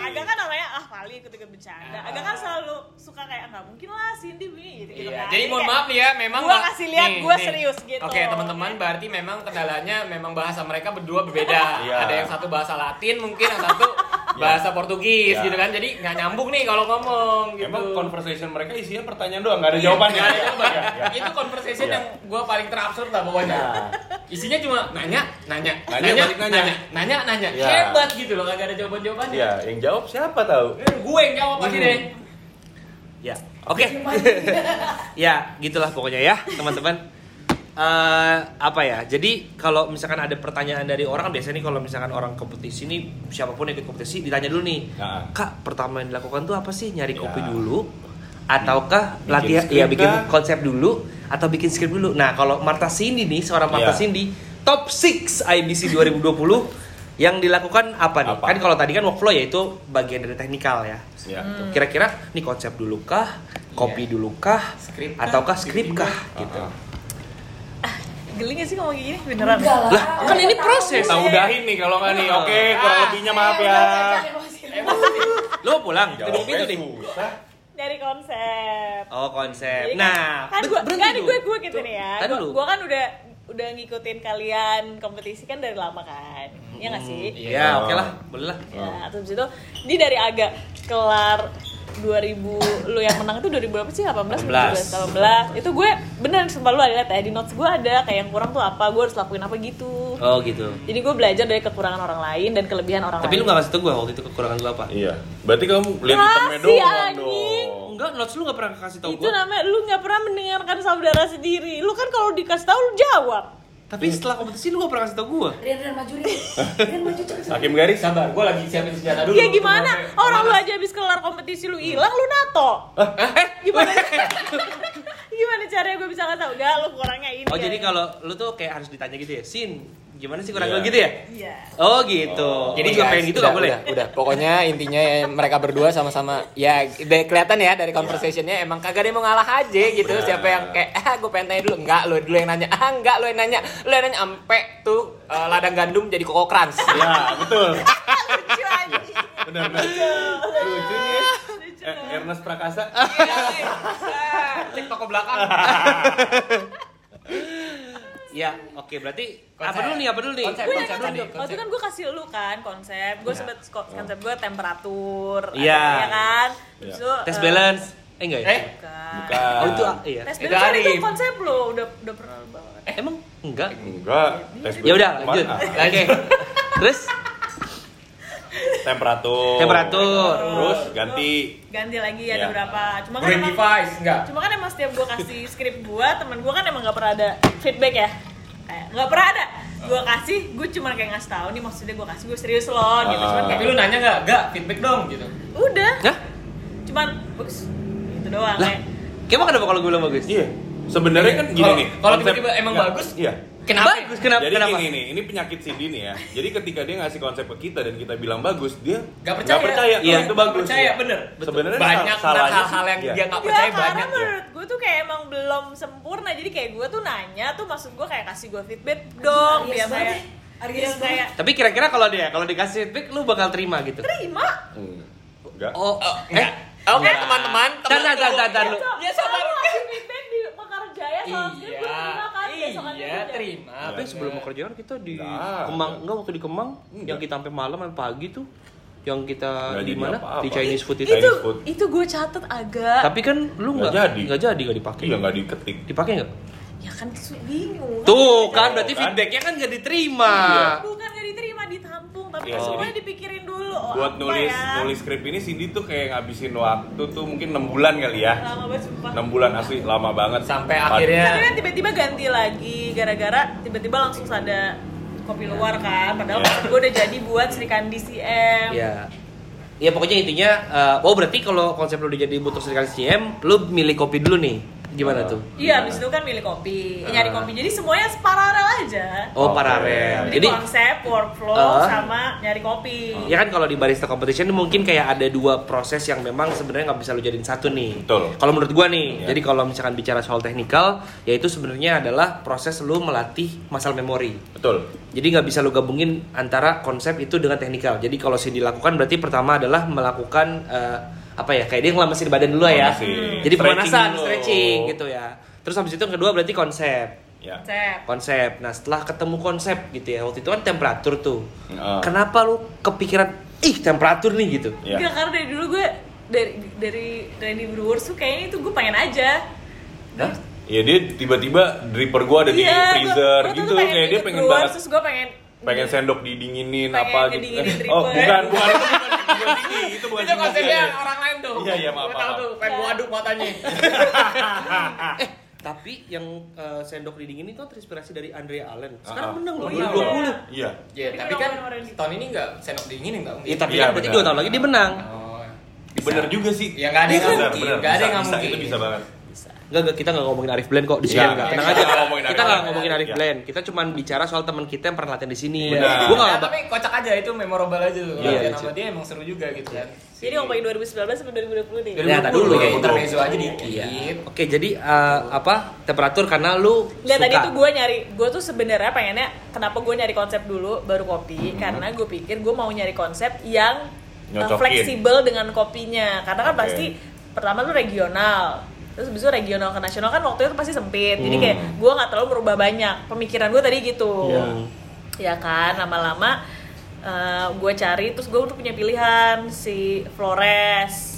Agak kan orangnya ah paling ikut-ikut bercanda. Agak kan selalu suka kayak nggak mungkin lah Cindy begini gitu gitu Iya, kan. jadi mohon maaf nih ya, memang Gua Mbak- kasih lihat, nih. serius gitu. Oke, teman-teman, berarti memang kendalanya memang bahasa mereka berdua berbeda. Iya. Ada yang satu bahasa Latin, mungkin yang satu bahasa Portugis Iya. gitu kan. Jadi nggak nyambung nih kalau ngomong gitu. Emang conversation mereka isinya pertanyaan doang, nggak ada jawabannya. Nggak ada jawaban. Ya, ya. Itu conversation Iya. yang gue paling terabsurd lah pokoknya. Nah. Isinya cuma nanya, nanya, Nanya, balik nanya. nanya, nanya, nanya. Iya. Hebat gitu loh, kagak ada jawaban-jawabannya. Iya, yang jawab siapa tahu? Eh, Gue yang jawab pasti deh. Ya, oke. ya, gitulah pokoknya ya, teman-teman. Eh, apa ya? Jadi kalau misalkan ada pertanyaan dari orang biasanya nih kalau misalkan orang kompetisi nih siapa pun yang ikut kompetisi ditanya dulu nih. Nah. Kak, pertama yang dilakukan tuh apa sih? Nyari kopi Ya. dulu ataukah Bikin latihan ya bikin kah? konsep dulu atau bikin skrip dulu. Nah, kalau Marta Cindy nih, seorang Marta Ya. Cindy top 6 IBC 2020 yang dilakukan apa nih? Apa? Kan kalau tadi kan workflow ya itu bagian dari teknikal ya. Ya. Hmm. Kira-kira nih konsep dulu kah, kopi Iya. dulu kah, Skrip kah? ataukah skrip kah gitu. Ah, Geli gak sih ngomong kayak gini beneran? Enggak lah. Lah, kan ini proses. Kita udahin nih kalau nggak nih. Oke, kurang lebihnya maaf ya. Lo mau pulang? Pintu nih. susah. Dari konsep. Oh, konsep. Jadi Nah, kan berhenti kan gue gue gitu nih ya. Tadi Gua, dulu. gua kan udah udah ngikutin kalian kompetisi kan dari lama kan. Iya gak sih? Ya, oke lah, boleh lah. Ya, terus itu ini dari agak kelar 2000 lu yang menang itu 2000 berapa sih? 18 18. 18. Itu gue bener sumpah lu ada lihat ya di notes gue ada kayak yang kurang tuh apa, gue harus lakuin apa gitu. Oh, gitu. Jadi gue belajar dari kekurangan orang lain dan kelebihan orang Tapi lu lain. gak kasih tau gue waktu itu kekurangan gue apa? Iya. Berarti kamu lihat Kasih, itemnya doang anjing. dong. Enggak, notes lu gak pernah kasih tau itu gue. namanya lu nggak pernah mendengarkan saudara sendiri. Lu kan kalau dikasih tahu lu jawab. Tapi setelah kompetisi lu gak pernah kasih tau gue. Rian, Rian maju Rian. Rian maju cepet. Hakim garis. Sabar, gue lagi siapin senjata dulu. Ya gimana? Orang lu aja habis kelar kompetisi lu hilang lu nato. Eh, gimana? gimana caranya gue bisa nggak tahu? Gak, lu kurangnya ini. Oh, ya. jadi kalau lu tuh kayak harus ditanya gitu ya, Sin, gimana sih kurang Iya. gue gitu ya? Iya. Oh, gitu. Jadi Gua juga pengen gitu udah, gak boleh? Udah, udah. Pokoknya intinya ya, mereka berdua sama-sama ya de- kelihatan ya dari conversationnya emang kagak ada yang mau ngalah aja gitu. Siapa yang kayak ah gue pengen tanya dulu, enggak lu dulu yang nanya, ah enggak lu yang nanya, lu yang nanya ampe tuh eh, ladang gandum jadi koko crunch. Iya, betul. Lucu anjing. Benar benar. Lucu nih. Eh, Ernest Prakasa. Cek toko belakang. Ya, oke berarti apa Konsep. dulu nih? Apa dulu nih? Konsep, Gue konsep yang tadi, waktu konsep. kan gue kasih lu kan konsep. Gue sempet ko- konsep gue temperatur. Iya. ada, ya kan. Terus Iya. lu, Tes eh, balance. Eh enggak ya? Eh, Bukan. Bukan. Oh, itu ah, iya. Tes Itu balance kan itu konsep lu udah udah pernah banget. Eh, emang enggak? Enggak. Tes Ya udah, lanjut. apa? Oke. Terus Temperatur. Temperatur. Terus ganti. Ganti lagi ada Iya. berapa. Cuma kan emang device enggak? Cuma kan emang setiap gue kasih skrip gue, temen gue kan emang gak pernah ada feedback ya Kayak gak pernah ada Gue kasih, gue cuma kayak ngasih tahu nih maksudnya gue kasih gue serius loh gitu Cuman kayak Tapi lu nanya enggak? Enggak, feedback dong gitu. udah Hah? Cuman bagus Gitu doang Lah, kayak Emang kenapa kalau gue bilang bagus? Iya. Sebenarnya kan gini Kalau- nih. kalau tiba-tiba emang Nggak, bagus, Iya. Kenapa? Bagus, kenapa? Jadi kenapa? gini nih, ini penyakit Cindy nih ya. Jadi ketika dia ngasih konsep ke kita dan kita bilang bagus, dia Nggak percaya. percaya Iya. itu bagus. Percaya, bener. Sebenarnya Banyak hal-hal yang iya. dia nggak Ya percaya karena banyak ya. menurut gue tuh kayak emang belum sempurna Jadi kayak gue tuh nanya tuh maksud gue kayak kasih gue feedback dong kayak ya. Biar banget. kayak Tapi kira-kira kalau dia kalau dikasih feedback lu bakal terima gitu. terima Hmm. Enggak. Oh, Enggak. Oke, teman-teman, Tar, tar, tar, tar, tar, lu. Ya sama Jaya soal skrip gue terima kan besokannya Iya, udah. terima. Tapi sebelum mau kerja kan kita di Nggak. Kemang, enggak waktu di Kemang Enggak. yang kita sampai malam sampai pagi tuh yang kita di mana? Di Chinese food itu. Chinese itu food. itu gue catet agak Tapi kan lu Nggak jadi. nggak jadi nggak dipakai. Iya nggak diketik. Dipakai nggak? ya kan bingung Tuh kan berarti kan? feedbacknya kan nggak diterima. Iya. bukan gak diterima ditampung tapi Iya, semuanya jadi dipikirin dulu oh, Buat apa nulis ya? nulis skrip ini Cindy tuh kayak ngabisin waktu tuh mungkin 6 bulan kali ya. lama banget sumpah 6 bulan asli lama banget. Sampai Pad- akhirnya kan tiba-tiba ganti lagi gara-gara tiba-tiba langsung ada kopi luar kan padahal Iya. gue udah jadi buat Sri Kandi CM Ya. Ya pokoknya intinya, eh, oh berarti kalau konsep lu dijadi butuh sekali CM, lu milih kopi dulu nih. Gimana tuh? Iya, abis itu kan milih kopi, nyari kopi. Jadi semuanya paralel aja. Oh, paralel. Jadi, Jadi konsep, workflow, Uh. sama nyari kopi. ya kan kalau di barista competition mungkin kayak ada dua proses yang memang sebenarnya nggak bisa lu jadiin satu nih. Betul. Kalau menurut gua nih, Iya. jadi kalau misalkan bicara soal teknikal, yaitu sebenarnya adalah proses lu melatih muscle memory. Betul. Jadi nggak bisa lu gabungin antara konsep itu dengan teknikal. Jadi kalau sih dilakukan berarti pertama adalah melakukan eh, apa ya kayak dia ngelemesin badan dulu ya. Ngelemesin. Jadi pemanasan, Stretching dulu. stretching gitu ya. Terus habis itu yang kedua berarti konsep. Ya. Konsep. Konsep. Nah setelah ketemu konsep gitu ya, waktu itu kan temperatur tuh. Heeh. Kenapa lu kepikiran ih temperatur nih gitu? Ya. Enggak, karena dari dulu gue dari dari Randy Brewers tuh kayaknya itu gue pengen aja. Hah? Ya dia tiba-tiba dripper gua ada di Iya, gua- freezer gua tuh gitu kayak dia pengen Brewers, banget Terus gue pengen pengen sendok didinginin Pengen apa gitu. Eh, oh, bukan, bukan itu bukan bukan ini, itu bukan Itu konsepnya orang lain tuh. Iya, iya, maaf, tahu maaf. tuh, pengen gua aduk matanya. Tapi yang eh, sendok didingin itu terinspirasi dari Andrea Allen. Ah, Sekarang ah. menang loh Iya. 2020. Iya. Ya, Tapi tapi kan di- tahun ini enggak sendok dingin enggak mungkin. Iya, tapi Iya, kan berarti. 2 tahun lagi dia menang. Oh. Bener juga sih. Ya nggak ada yang mungkin, ada yang mungkin. Itu bisa banget. Enggak, enggak, kita nggak ngomongin Arif Blend kok di sini. Iya, enggak. iya. Tenang Kita aja. nggak ngomongin Kita Arif nggak Blend. ngomongin Arif Iya. Blend. Kita cuma bicara soal teman kita yang pernah latihan di sini. Benar. Gue nggak Ya, ngaba- tapi kocak aja itu memorable aja tuh. Iya, sama dia emang seru juga gitu kan. Jadi ngomongin 2019 sampai 2020 nih. Ya, tak dulu, ya intermezzo aja Iya. dikit. Oke, jadi eh, apa temperatur karena lu Enggak, suka. tadi tuh gue nyari, gue tuh sebenarnya pengennya kenapa gue nyari konsep dulu baru kopi karena gue pikir gue mau nyari konsep yang uh, Nyocokin. fleksibel dengan kopinya karena kan pasti pertama lu regional terus habis itu regional ke nasional kan waktu itu pasti sempit jadi Hmm. kayak gue nggak terlalu merubah banyak pemikiran gue tadi gitu Iya. ya kan lama-lama gue cari terus gue tuh punya pilihan si Flores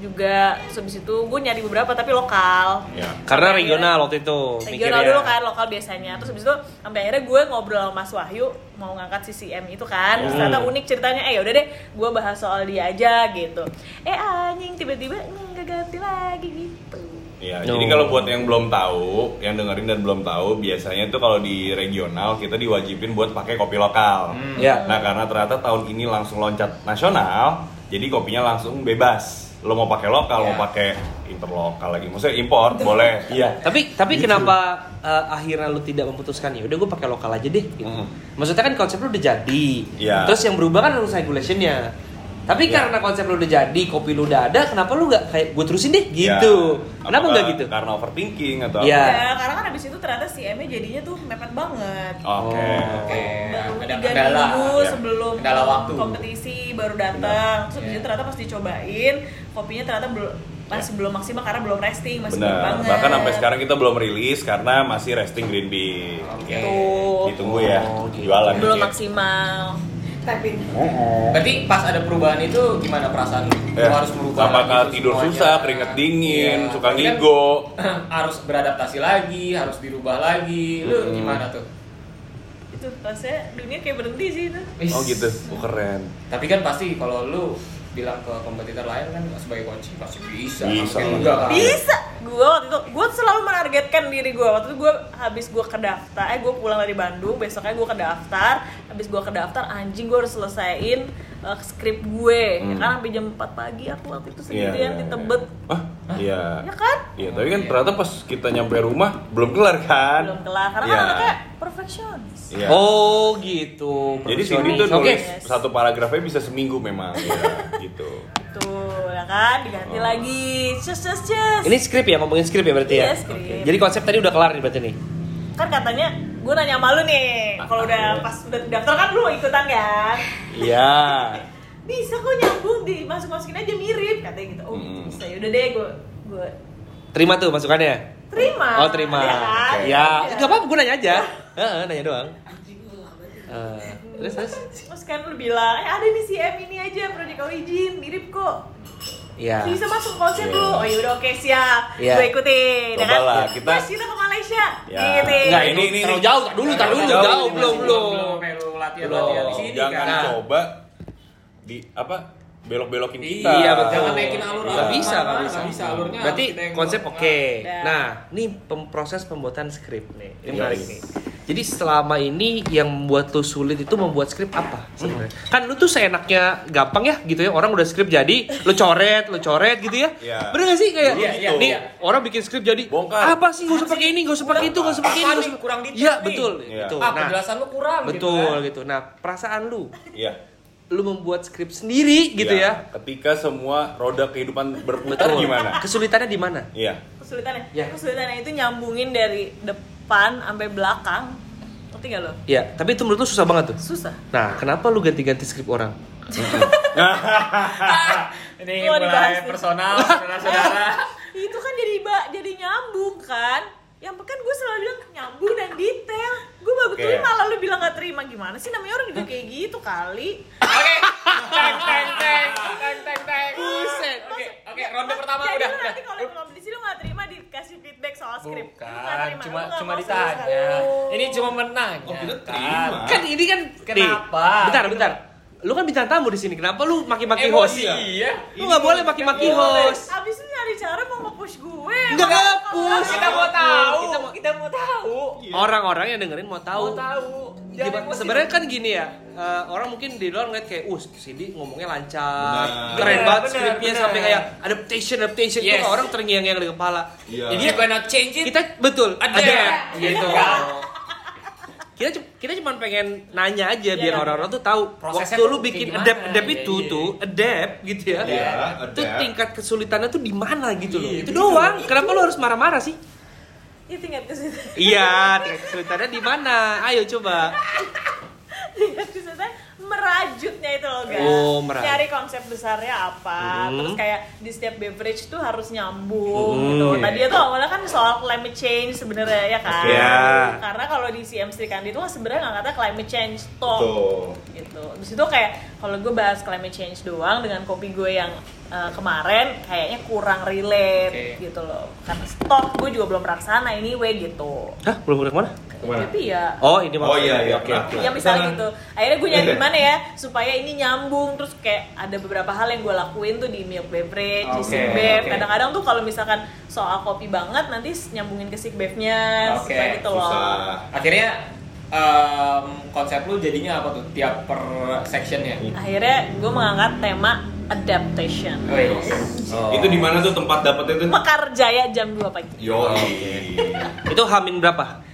juga habis itu gue nyari beberapa tapi lokal Ya. Karena Sampai regional waktu itu regional mikirnya. dulu kan lokal biasanya terus habis itu sampai akhirnya gue ngobrol sama Mas Wahyu mau ngangkat CCM itu kan terus Hmm. ternyata unik ceritanya eh udah deh gue bahas soal dia aja gitu eh anjing tiba-tiba nggak ganti lagi gitu Iya, No. jadi kalau buat yang belum tahu, yang dengerin dan belum tahu, biasanya itu kalau di regional kita diwajibin buat pakai kopi lokal. Ya. Nah, karena ternyata tahun ini langsung loncat nasional, jadi kopinya langsung bebas. Lo mau pakai lokal, mau Ya. pakai interlokal lagi, maksudnya impor boleh. Iya. Tapi tapi kenapa eh, akhirnya lu tidak memutuskan ya udah gue pakai lokal aja deh gitu. Mhm. Maksudnya kan konsep lu udah jadi. Iya. Terus yang berubah kan rules regulationnya. Tapi Iya. karena konsep lu udah jadi, kopi lu udah ada, kenapa lu nggak kayak gue terusin deh gitu? Ya. Kenapa nggak gitu? Karena overthinking atau Iya. apa? ya karena kan abis itu ternyata CM-nya jadinya tuh mepet banget Oke. Oke. baru Ada tiga kendala. minggu ya. sebelum Kendala waktu. kompetisi baru datang terus Iya. itu ternyata pas dicobain kopinya ternyata belum masih belum maksimal karena belum resting masih belum Benar. banget Bahkan sampai sekarang kita belum rilis karena masih resting green bean. Oke. Tuh. Ditunggu ya, Oh, gitu. jualan. belum ya. maksimal Tapping. Berarti pas ada perubahan itu gimana perasaan lu? Lu harus merubah Apakah lagi tuh tidur semuanya. susah, keringet dingin, Iya. suka Tapi kan ngigo. harus beradaptasi lagi, harus dirubah lagi. Lu Hmm. gimana tuh? itu pasnya dunia kayak berhenti sih itu Oh gitu, oh, keren. Tapi kan pasti kalau lu bilang ke kompetitor lain kan sebagai coach pasti bisa. Bisa enggak kan? bisa gue waktu itu gue selalu menargetkan diri gue waktu itu gue habis gue ke daftar eh gue pulang dari Bandung besoknya gue ke daftar habis gue ke daftar anjing gue harus selesaiin uh, skrip gue ya Hmm. kan sampai jam 4 pagi aku waktu itu Iya, sendirian iya, di iya. Tebet Ah, iya. ya kan Iya, tapi kan ternyata pas kita nyampe rumah belum kelar kan? belum kelar karena Iya. kan anaknya perfeksionis Iya. Oh gitu. Jadi Cindy tuh Oke. nulis satu paragrafnya bisa seminggu memang, ya ya kan diganti Oh. lagi cus cus cus Ini skrip ya ngomongin skrip ya berarti ya. Iya, skrip. Oke. Jadi konsep tadi udah kelar nih berarti nih. kan katanya gue nanya sama lu nih kalau udah pas udah daftar kan lu ikutan kan Iya. bisa kok nyambung di masuk masukin aja mirip katanya gitu oh Mm. bisa yaudah deh gue gue Terima tuh masukannya. terima Oh terima. ya kan Ya, Iya. nggak apa-apa gue nanya aja. Heeh, nanya doang. Eh, terus terus. terus kan lu bilang eh ada nih CM ini aja Project Origin mirip kok Iya. bisa masuk konsep Iya. lu oh yaudah oke siap Iya. gue ikutin ya kan Cobalah, kita- Mas, kita ke Malaysia Ya. gitu Enggak, ini- ini ini- terlalu jauh. Tar dulu, tar dulu, Jauh, jauh, ini belum, belum. sampai lu latihan-latihan di sini Jangan kan. coba di apa belok-belokin kita. Iya, betul. Jangan naikin alur Nggak alur bisa, mana-mana, nggak bisa. nggak bisa alurnya. Berarti konsep oke. Ya. Nah, ini pem- proses pembuatan skrip nih. Ini Yes. menarik nih. Jadi selama ini yang membuat lu sulit itu membuat skrip apa sebenarnya? Kan lu tuh seenaknya gampang ya gitu ya. Orang udah skrip jadi, lu coret, lu coret gitu ya. Iya. Bener gak sih kayak Iya, iya, nih iya. orang bikin skrip jadi Bongkar. apa sih gak usah pakai ini, gak usah pakai itu, gak usah pakai ini, gak usah Kurang detail Iya, betul Iya. gitu. Ah, Nah, penjelasan lu kurang betul gitu. kan. gitu. Nah, perasaan lu Iya. lu membuat skrip sendiri gitu Iya. ya. Ketika semua roda kehidupan berputar gimana? Kesulitannya di mana? Iya. kesulitannya Ya. kesulitannya itu nyambungin dari depan sampai belakang ngerti gak lo Iya, tapi itu menurut lu susah banget tuh. susah Nah, kenapa lu ganti-ganti skrip orang? Ini mulai personal, saudara-saudara. itu kan jadi jadi nyambung kan yang kan gue selalu bilang nyambung dan detail gue bagus Oke. tuh malah lu bilang gak terima gimana sih namanya orang juga kayak gitu kali Oke. Teng teng teng teng teng teng. Buset. Oke, oke, ronde pertama jadi udah lu nanti kalau belum di sini lu gak terima dikasih feedback soal skrip Bukan, terima, cuma cuma ditanya. Ini cuma menanya. Oh, kita kan? terima. Kan ini kan Kenapa? Bentar, bentar. Lu kan bintang tamu di sini. Kenapa lu maki-maki host? Iya. Lu nggak boleh maki-maki host. abis itu cara mau nge-push gue Nggak Kalau- nge-push. Kita mau tahu. Kita mau- Kita mau tahu. Orang-orang yang dengerin mau tahu. Mau tahu. Sebenarnya kan gini ya, eh, orang mungkin di luar ngeliat kayak, uh, Cindy ngomongnya lancar, Benar. keren Benar, banget benar, skripnya benar. sampai kayak adaptation, adaptation itu Yes. orang terngiang-ngiang di kepala. Iya. Jadi you gonna change it. Kita betul, adapt, Gitu. Kita kita cuma pengen nanya aja biar Iya. orang-orang tuh tahu Prosesnya waktu tuh lu bikin adapt adapt Iya, itu iya. tuh adapt gitu ya. Iya, Itu adapt. tingkat kesulitannya tuh di mana gitu loh. Iya, itu gitu. doang. Kenapa lu harus marah-marah sih? Iya tingkat kesulitan iya, tingkat kesulitannya di mana? Ayo coba. tingkat kesulitan merajutnya itu loh guys Oh, merajut. nyari konsep besarnya apa Hmm. terus kayak di setiap beverage tuh harus nyambung Hmm. gitu tadi itu awalnya kan soal climate change sebenarnya ya kan Iya. karena kalau di CM Sri Kandi itu kan sebenarnya nggak kata climate change toh Tuh. gitu. Di situ kayak kalau gue bahas climate change doang dengan kopi gue yang uh, kemarin kayaknya kurang relate Oke. gitu loh. Karena stok gue juga belum pernah ke sana anyway gitu. Hah, belum udah ke mana? Ke mana? Tapi ya Oh, ini Oh iya iya. Oke, oke. Ya misalnya gitu. Akhirnya gue nyari gimana ya supaya ini nyambung terus kayak ada beberapa hal yang gue lakuin tuh di milk beverage, di Oke, sick bev. oke. Kadang-kadang tuh kalau misalkan soal kopi banget nanti nyambungin ke sick bevnya Oke, supaya gitu loh. Susah. Akhirnya em, konsep lu jadinya apa tuh tiap per sectionnya? Akhirnya gue mengangkat tema adaptation. Wih. Oh. Itu di mana tuh tempat dapetnya tuh? Mekar Jaya jam 2 pagi. Yo. Itu hamin berapa?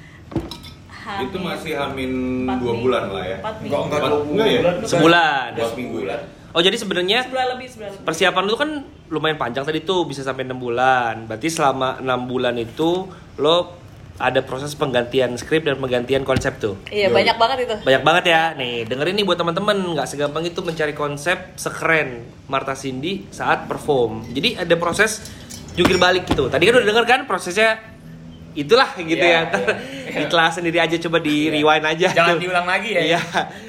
Itu masih hamin dua bulan lah ya. Empat minggu. Enggak enggak enggak ya? bulan. Sebulan. Dua minggu ya. Oh, jadi sebenarnya Sebulan lebih, sebulan lebih. persiapan lu kan lumayan panjang tadi tuh bisa sampai enam bulan. Berarti selama enam bulan itu lo ada proses penggantian skrip dan penggantian konsep tuh. Iya, Yo. banyak banget itu. Banyak banget ya. Nih, dengerin nih buat teman-teman, nggak segampang itu mencari konsep sekeren Marta Cindy saat perform. Jadi ada proses jungkir balik gitu. Tadi kan udah denger kan prosesnya itulah gitu Iya, ya. iya. Di kelas sendiri aja coba di rewind aja. Jangan tuh. diulang lagi ya. Iya.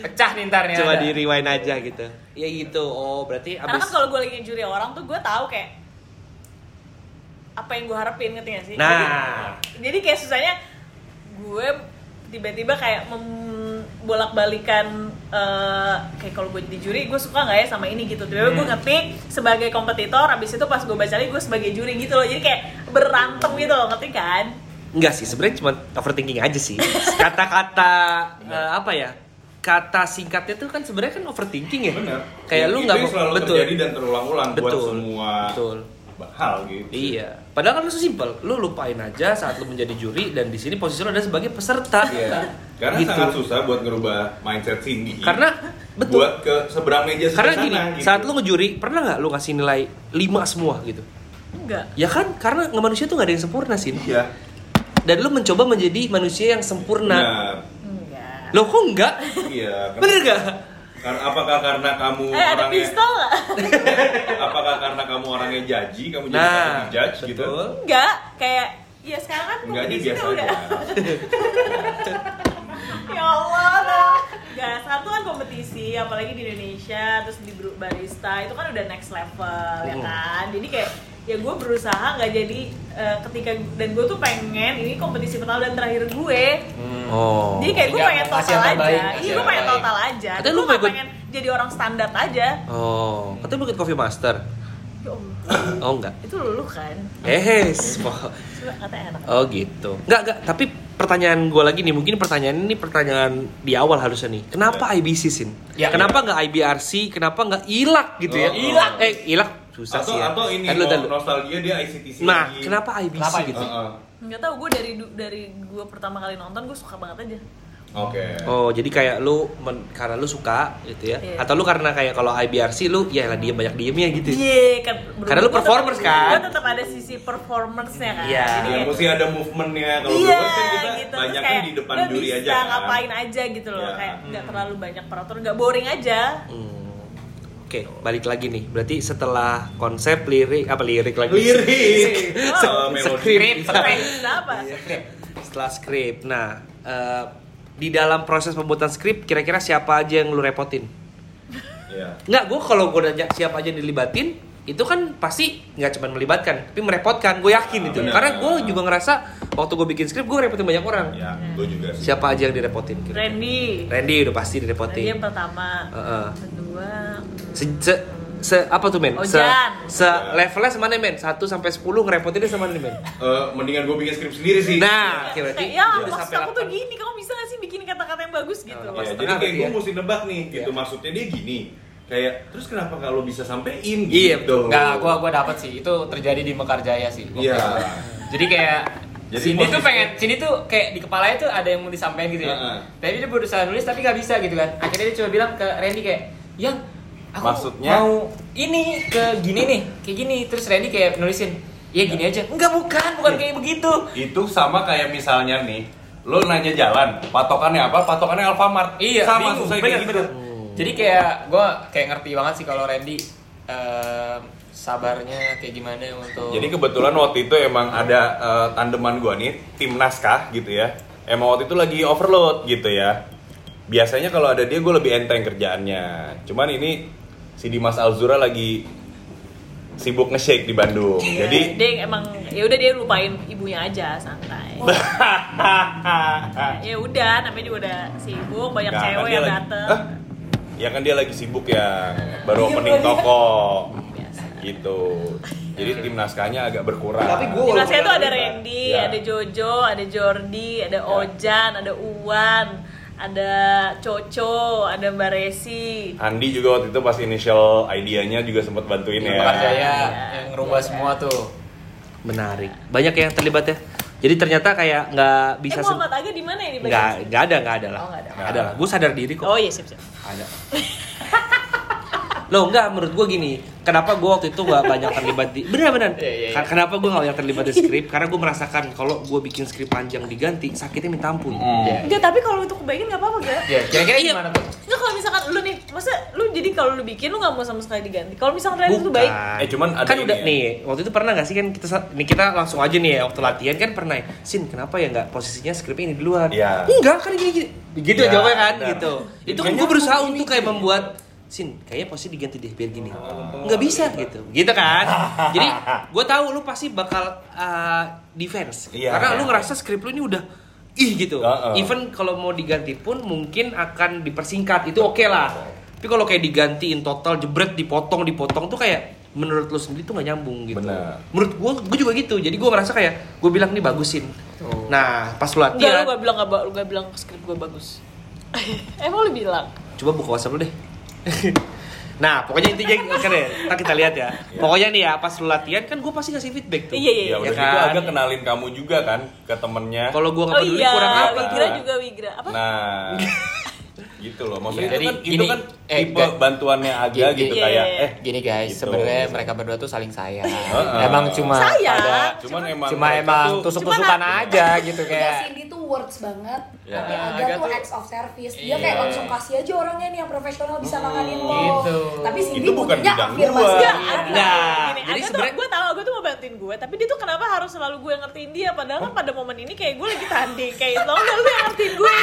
Pecah nih ntar nih Coba ada. di rewind aja gitu. Ya gitu. Oh, berarti Karena kan abis kalau gue lagi juri orang tuh gue tahu kayak apa yang gue harapin ngerti gak sih? Nah. Jadi, jadi kayak susahnya gue tiba-tiba kayak membolak-balikan eh, kayak kalau gue jadi juri gue suka nggak ya sama ini gitu. Tiba-tiba gue Hmm. ngetik sebagai kompetitor, abis itu pas gue baca lagi gue sebagai juri gitu loh. Jadi kayak berantem gitu loh, ngerti kan? Enggak sih, sebenarnya cuma overthinking aja sih. Kata-kata eh, apa ya? Kata singkatnya tuh kan sebenarnya kan overthinking ya. Bener. Kayak lu Itu nggak mau selalu betul. terjadi dan terulang-ulang buat Betul. semua Betul. hal gitu. Iya. Padahal kan itu simpel. Lu lupain aja saat lu menjadi juri dan di sini posisi lu ada sebagai peserta. Iya. Karena Gitu. sangat susah buat ngerubah mindset Cindy. Karena betul. buat ke seberang meja Karena gini, sana, gitu. saat lu ngejuri, pernah nggak lu kasih nilai 5 semua gitu? Enggak. Ya kan, karena manusia tuh nggak ada yang sempurna sih. Iya. Dan lu mencoba menjadi manusia yang sempurna. Enggak. Lo kok enggak? Iya. Bener gak? Kar- apakah karena kamu Eh ada orangnya pistol nggak? apakah karena kamu orangnya jaji kamu jadi Nah, dijudge gitu betul. Enggak, kayak ya sekarang kan enggak kompetisinya biasa udah aja ya Allah nah. Gak, sekarang tuh kan kompetisi apalagi di Indonesia terus di barista itu kan udah next level ya Hmm. kan jadi kayak ya gue berusaha nggak jadi eh, ketika dan gue tuh pengen ini kompetisi pertama dan terakhir gue Oh. jadi kayak gue pengen mau kasih total aja iya gue pengen total aja gue lu pengen jadi orang standar aja Oh, katanya ikut coffee master. Ya Oh enggak. itu lulu kan Eh, Coba katanya enak Oh gitu. Enggak, enggak, tapi pertanyaan gue lagi nih, mungkin pertanyaan ini pertanyaan di awal harusnya nih. Kenapa IBC sin? Ya. kenapa nggak IBRC? Kenapa nggak ILAK gitu ya? Oh, oh. ILAK, eh ILAK susah atau sih ya. atau ini lu. nostalgia dia ICTC Nah, lagi. kenapa IBC Kenapa gitu? Heeh. nggak tahu gue dari dari gue pertama kali nonton gue suka banget aja Oke. Oh, jadi kayak lu men- karena lu suka gitu ya? Iya. Atau lu karena kayak kalau IBRC lu ya lah diem banyak diemnya gitu. Iya kan. Karena lu performers, kan? Gue tetap ada sisi performance-nya kan. Iya. Jadi Ya, mesti ada movementnya. Kalau Iya, gue kan kita gitu. Banyak kayak di depan juri bisa aja. kan. ngapain aja gitu loh. Iya. Kayak nggak terlalu banyak peraturan, nggak boring aja. Hmm. Oke, balik lagi nih. Berarti setelah konsep lirik apa lirik lagi? Lirik. Oh. Uh, melodi. Skrip, skrip. Bisa apa? Setelah skrip. Nah, eh, di dalam proses pembuatan skrip kira-kira siapa aja yang lu repotin? Iya. Nggak, gue kalau gue nanya siapa aja yang dilibatin, itu kan pasti nggak cuma melibatkan, tapi merepotkan. Gue yakin itu. Benar. Karena gue juga ngerasa waktu gue bikin skrip gue repotin banyak orang. Ya, gue juga sih. Siapa aja yang direpotin? kira-kira? Randy. Randy udah pasti Randy direpotin. yang pertama. Heeh. Kedua. hmm, Se, se, se- apa tuh men? Se, Ojan. se levelnya sama nih men? 1 sampai 10 ngerepotinnya sama nih men? Eh, mendingan gue bikin skrip sendiri sih. Nah, oke berarti ya udah maksud aku tuh 8. gini, kamu bisa gak sih bikin kata-kata yang bagus gitu? Oh, Ya, jadi kayak gue ya. mesti nebak nih, gitu. Maksudnya dia gini. Kayak, terus kenapa kalau bisa sampein gitu? Iya, betul. Enggak, gua gua dapat sih. Itu terjadi di Mekarjaya sih. Iya. Jadi kayak Jadi sini tuh pengen sini tuh kayak di kepalanya tuh ada yang mau disampaikan gitu ya. Heeh. Tapi dia berusaha nulis tapi nggak bisa gitu kan. Akhirnya dia coba bilang ke Randy kayak, "Yang aku Maksudnya? mau ini ke gini nih, kayak gini." Terus Randy kayak nulisin, "Iya gini aja." Enggak bukan, bukan kayak begitu. Itu sama kayak misalnya nih, lo nanya jalan, patokannya apa? Patokannya Alfamart. Iya, sama bingung, susah bener, kayak gitu. bener. Jadi kayak gue kayak ngerti banget sih kalau Randy em, sabarnya kayak gimana untuk Jadi kebetulan waktu itu emang ada eh, tandeman gua nih, tim naskah gitu ya. Emang waktu itu lagi overload gitu ya. Biasanya kalau ada dia gue lebih enteng kerjaannya. Cuman ini si Dimas Alzura lagi sibuk nge-shake di Bandung. Jadi dia emang ya udah dia lupain ibunya aja santai. ya udah, namanya juga udah sibuk, banyak Nggak, kan cewek dia yang dateng. Ya kan dia lagi sibuk ya, baru opening toko Biasa. gitu. Jadi tim naskahnya agak berkurang. Tapi gua- Di kelas saya tuh ada Randy, Ya. ada Jojo, ada Jordi, ada Ya. Ojan, ada Uwan, ada Coco, ada Mbak Resi. Andi juga waktu itu pas initial idenya juga sempat bantuin ya. Mekarjaya Iya. yang ngerubah semua tuh. Menarik. Banyak yang terlibat ya. Jadi ternyata kayak nggak bisa eh Muhammad Aga di mana ya di bagian nggak nggak ada nggak ada lah. Oh, nggak ada. Nggak ada lah. Gue sadar diri kok. Oh iya siap siap. Ada. Loh enggak, menurut gue gini Kenapa gue waktu itu gak banyak terlibat di Bener-bener Iya, iya, iya. Ka- Kenapa gue gak banyak terlibat di skrip Karena gue merasakan kalau gue bikin skrip panjang diganti Sakitnya minta ampun Iya. Enggak, tapi kalau itu kebaikan nggak apa-apa gak? Ya, kira-kira Iya. gimana tuh? Enggak kalau misalkan lu nih, masa lu jadi kalau lu bikin lu nggak mau sama sekali diganti. Kalau misalkan Randy itu baik, Eh, cuman ada kan udah ya. nih waktu itu pernah gak sih kan kita nih kita langsung aja nih ya waktu latihan kan pernah ya, Sin kenapa ya nggak posisinya skripnya ini duluan Iya. enggak kan gini gini gitu Iya, jawabnya kan gitu itu kan Kayaknya gue berusaha untuk kayak membuat Sin, kayaknya posisi diganti deh biar gini. Nggak bisa gitu, gitu kan? Jadi gue tahu lu pasti bakal uh, defense, Iya. karena lu ngerasa skrip lu ini udah ih gitu. Heeh. Even kalau mau diganti pun mungkin akan dipersingkat, itu oke lah. Tapi kalau kayak digantiin total jebret dipotong dipotong tuh kayak menurut lu sendiri tuh nggak nyambung gitu. Benar. Menurut gue, gue juga gitu. Jadi gue ngerasa kayak gue bilang nih bagusin. Nah pas lu enggak lu latihan, gak bilang lu gak bilang skrip gue bagus. Emang lu bilang? coba buka WhatsApp lu deh. nah pokoknya intinya kan ya, ntar kita lihat ya. Pokoknya nih ya pas lu latihan kan gue pasti ngasih feedback tuh. Iya iya. Ya iya. udah Ya gitu kan? agak kenalin kamu juga kan ke temennya. Kalau gue nggak Oh peduli iya, kurang apa? Wigra juga Wigra. Apa? Nah, gitu loh. Iya. Maksudnya itu kan, Jadi itu gini, kan eh, tipe ga- bantuannya Aga Gini, gitu iya, kayak iya. eh Gini guys, Gitu. sebenarnya mereka berdua tuh saling sayang. Emang cuma Sayang. ada cuman emang cuma emang tuh- tusuk-tusukan aja gitu Kayak kayak Cindy tuh words banget. Ya. Tapi Agak Aga tuh tuh- acts of service. Dia Iya. kayak langsung kasih aja orangnya nih yang profesional bisa nanganin lo. Gitu. Tapi Cindy Itu bukan bidang Iya. ada. Nah, jadi sebenarnya- gue tahu Aga tuh mau bantuin gue, tapi dia tuh kenapa harus selalu gue yang ngertiin dia? Padahal kan pada momen ini kayak gue lagi tanding, kayak tau gak lu yang ngertiin gue?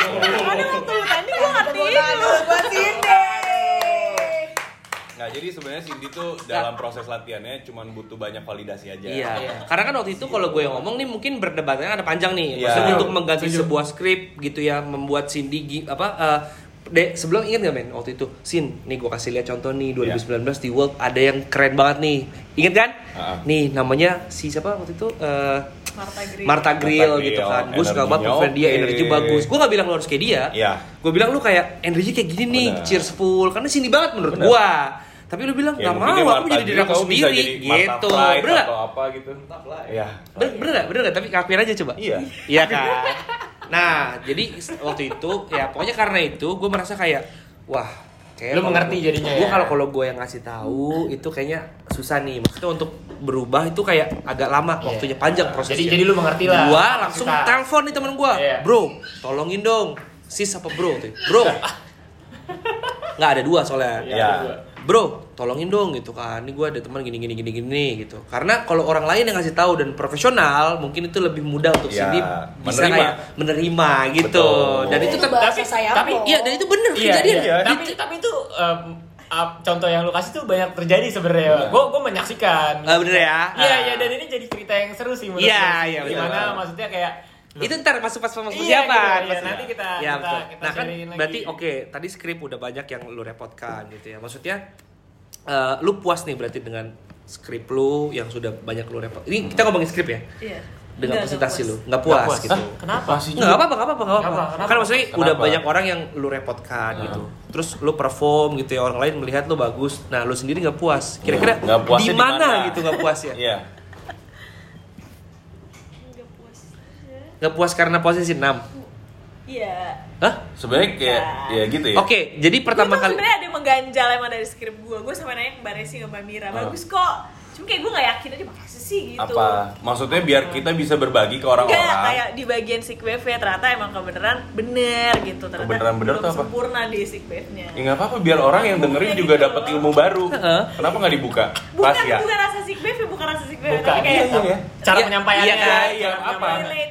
Ada waktu lu tanding gue ngertiin lu. Nggak, jadi sebenarnya Cindy tuh dalam proses latihannya cuman butuh banyak validasi aja. Iya. Karena kan waktu itu kalau gue yang ngomong nih mungkin berdebatnya ada panjang nih. Iya. Maksudnya untuk mengganti sebuah skrip gitu ya, membuat Cindy apa eh, Dek, sebelum inget gak men waktu itu Sin, nih gue kasih lihat contoh nih 2019 di World ada yang keren banget nih Ingat kan? Ah. Nih namanya si siapa waktu itu Eh, Marta Grill. Marta Grill Marta gitu Grill, kan Gue suka banget prefer dia, energi bagus Gue gak bilang lu harus kayak dia Iya. Gue bilang lu kayak energi kayak gini nih, Bener. cheerful Karena sini banget menurut gue Tapi lu bilang Ya, gak mau, aku jadi diri aku sendiri Gitu, bener gak? atau apa gitu Iya Bener, bener gak? Bener gak? Tapi ngakuin aja coba Iya. Iya kan? Nah, jadi waktu itu ya pokoknya karena itu gue merasa kayak wah kayak Lu mengerti jadinya Gue ya? kalau kalau gue yang ngasih tahu itu kayaknya susah nih. Maksudnya untuk berubah itu kayak agak lama Iya. waktunya panjang prosesnya. Jadi- jadi lu mengerti lah. Gua langsung Kita- telepon nih temen gue, Iya. bro, tolongin dong. Sis apa bro? Tuh. Bro, nggak ada dua soalnya. Iya. Bro, tolongin dong gitu kan. Ini gue ada teman gini gini gini gini gitu. Karena kalau orang lain yang ngasih tahu dan profesional, mungkin itu lebih mudah untuk Ya, sini bisa menerima. kayak menerima gitu. Betul. Dan itu Itu tapi- tapi- iya dan itu bener Iya, kejadian. iya. Di- Tapi tapi itu ap- contoh yang lu kasih tuh banyak terjadi sebenarnya. Gue gue menyaksikan. Ah, bener ya? Iya iya dan ini jadi cerita yang seru sih menurut Iya, gue. iya, betul. Gimana maksudnya kayak itu ntar masuk pas masuk Iya, persiapan. gitu, iya, Pas- nanti kita- ya, kita- betul. kita nah kan lagi. berarti oke tadi skrip udah banyak yang lu repotkan gitu ya maksudnya eh, lu puas nih berarti dengan skrip lu yang sudah banyak lu repot ini kita ngomongin skrip ya Iya. dengan Nggak, presentasi nggak lu puas. nggak puas, Nggak puas. gitu Hah? Kenapa? Masih Nggak apa-apa, nggak apa-apa, nggak apa-apa. Kenapa? Kenapa? Kan maksudnya Kenapa? udah banyak orang yang lu repotkan gitu. Terus lu perform gitu ya, orang lain melihat lu bagus. Nah, lu sendiri nggak puas. Kira-kira Nggak puasnya di mana? gitu nggak puas ya? Iya Nggak puas. Nggak puas karena posisi 6. Iya. Hah? Sebenarnya kayak ya gitu ya Oke, jadi pertama kali sebenarnya ada yang mengganjal emang dari skrip gue gue sampai nanya ke mbak Resi ke mbak Mira Ah. bagus kok cuma kayak gue gak yakin aja masa sih gitu Apa? Maksudnya biar kita bisa berbagi ke Enggak, orang-orang kayak di bagian sikwave ternyata emang kebenaran bener gitu ternyata Kebenaran bener belum tuh apa? sempurna di sikwave-nya Ya nggak apa-apa biar orang yang dengerin Bukan juga gitu dapat ilmu baru. Heeh. Kenapa nggak dibuka? bukan Rahasia. bukan rasa sikwave bukan rasa sikwave Bukan. tapi kayak Iya, iya. cara Iya, penyampaiannya. iya cara Iya, apa? penyampaiannya.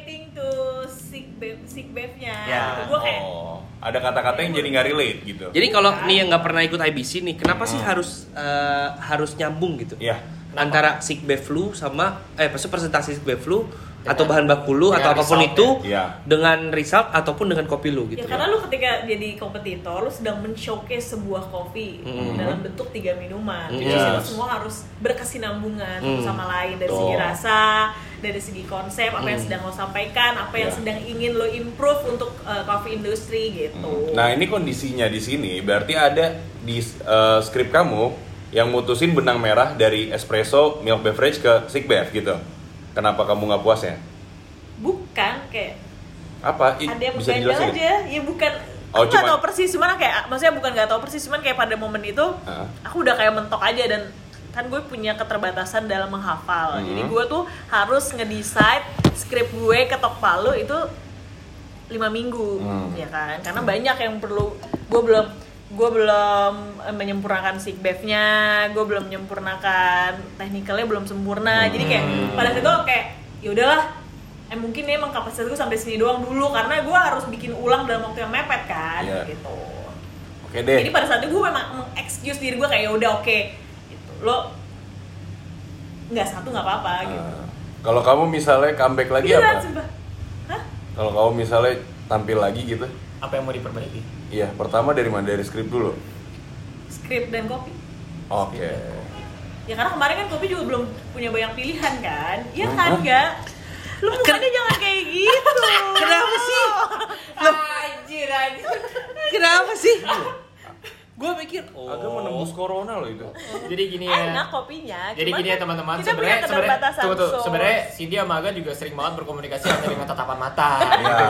Sikwave sikwave-nya Ya. gitu. gue kayak Oh, ada kata-kata yang jadi nggak relate gitu. Jadi kalau nih yang nggak pernah ikut IBC nih, kenapa sih harus eh, harus nyambung gitu? Iya. Antara sick flu sama eh maksudnya presentasi sick flu atau bahan baku lu dengan atau apa pun result itu ya. dengan result ataupun dengan kopi lu gitu. Ya karena lu ketika jadi kompetitor lu sedang men-showcase sebuah kopi Mm. dalam bentuk tiga minuman. Mm. Jadi Yes. lu semua harus berkesinambungan satu Mm. sama lain dari Betul. segi rasa, dari segi konsep, apa yang Mm. sedang lo sampaikan, apa yang Ya. sedang ingin lo improve untuk uh, coffee industry gitu. Nah ini kondisinya di sini berarti ada di eh, skrip kamu yang mutusin benang merah dari espresso milk beverage ke sick bev gitu. Kenapa kamu nggak puas ya? Bukan kayak Apa? I- ada yang bisa dijelasin? aja. Ya bukan Oh, aku cuman- tahu persis cuman kayak maksudnya bukan nggak tahu persis cuman kayak pada momen itu Heeh. aku udah kayak mentok aja dan kan gue punya keterbatasan dalam menghafal Hmm. jadi gue tuh harus ngedecide skrip gue ketok palu itu lima minggu Hmm. ya kan karena banyak yang perlu gue belum gue belum menyempurnakan sick nya gue belum menyempurnakan teknikalnya belum sempurna jadi kayak Hmm. pada saat itu kayak ya udahlah eh mungkin emang kapasitas gue sampai sini doang dulu karena gue harus bikin ulang dalam waktu yang mepet kan Iya. gitu Oke deh. jadi pada saat itu gue memang mengexcuse diri gue kayak ya udah oke gitu. lo nggak satu nggak apa-apa gitu Eh, kalau kamu misalnya comeback lagi Iya, apa? Kalau kamu misalnya tampil lagi gitu? Apa yang mau diperbaiki? Iya, pertama dari mana? Dari skrip dulu. Skrip dan kopi. Oke. Ya karena kemarin kan kopi juga belum punya banyak pilihan kan? Iya Hah? kan enggak? Lu mukanya jangan kayak gitu. Kenapa sih? Anjir anjir. kenapa sih? Gue mikir, oh. Agak menembus corona loh itu. Jadi gini ya. Enak kopinya. Jadi gini ya teman-teman, sebenarnya sebenarnya tuh, sebenarnya Cindy sama Aga juga sering banget berkomunikasi hanya dengan tatapan mata. Iya. gitu.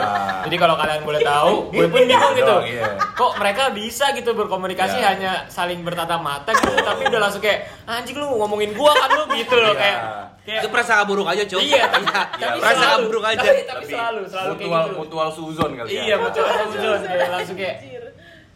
Jadi kalau kalian boleh tahu, gue pun bingung gitu. Iya. Kok mereka bisa gitu berkomunikasi Iya. hanya saling bertatap mata gitu, tapi udah langsung kayak anjing lu ngomongin gua kan lu gitu loh Iya. kayak kayak Itu prasangka buruk aja, Cok. Iya, tapi, selalu. buruk aja. Tapi, tapi selalu, selalu kayak mutual, gitu. mutual suzon kali ya. Iya, mutual suzon kayak langsung kayak.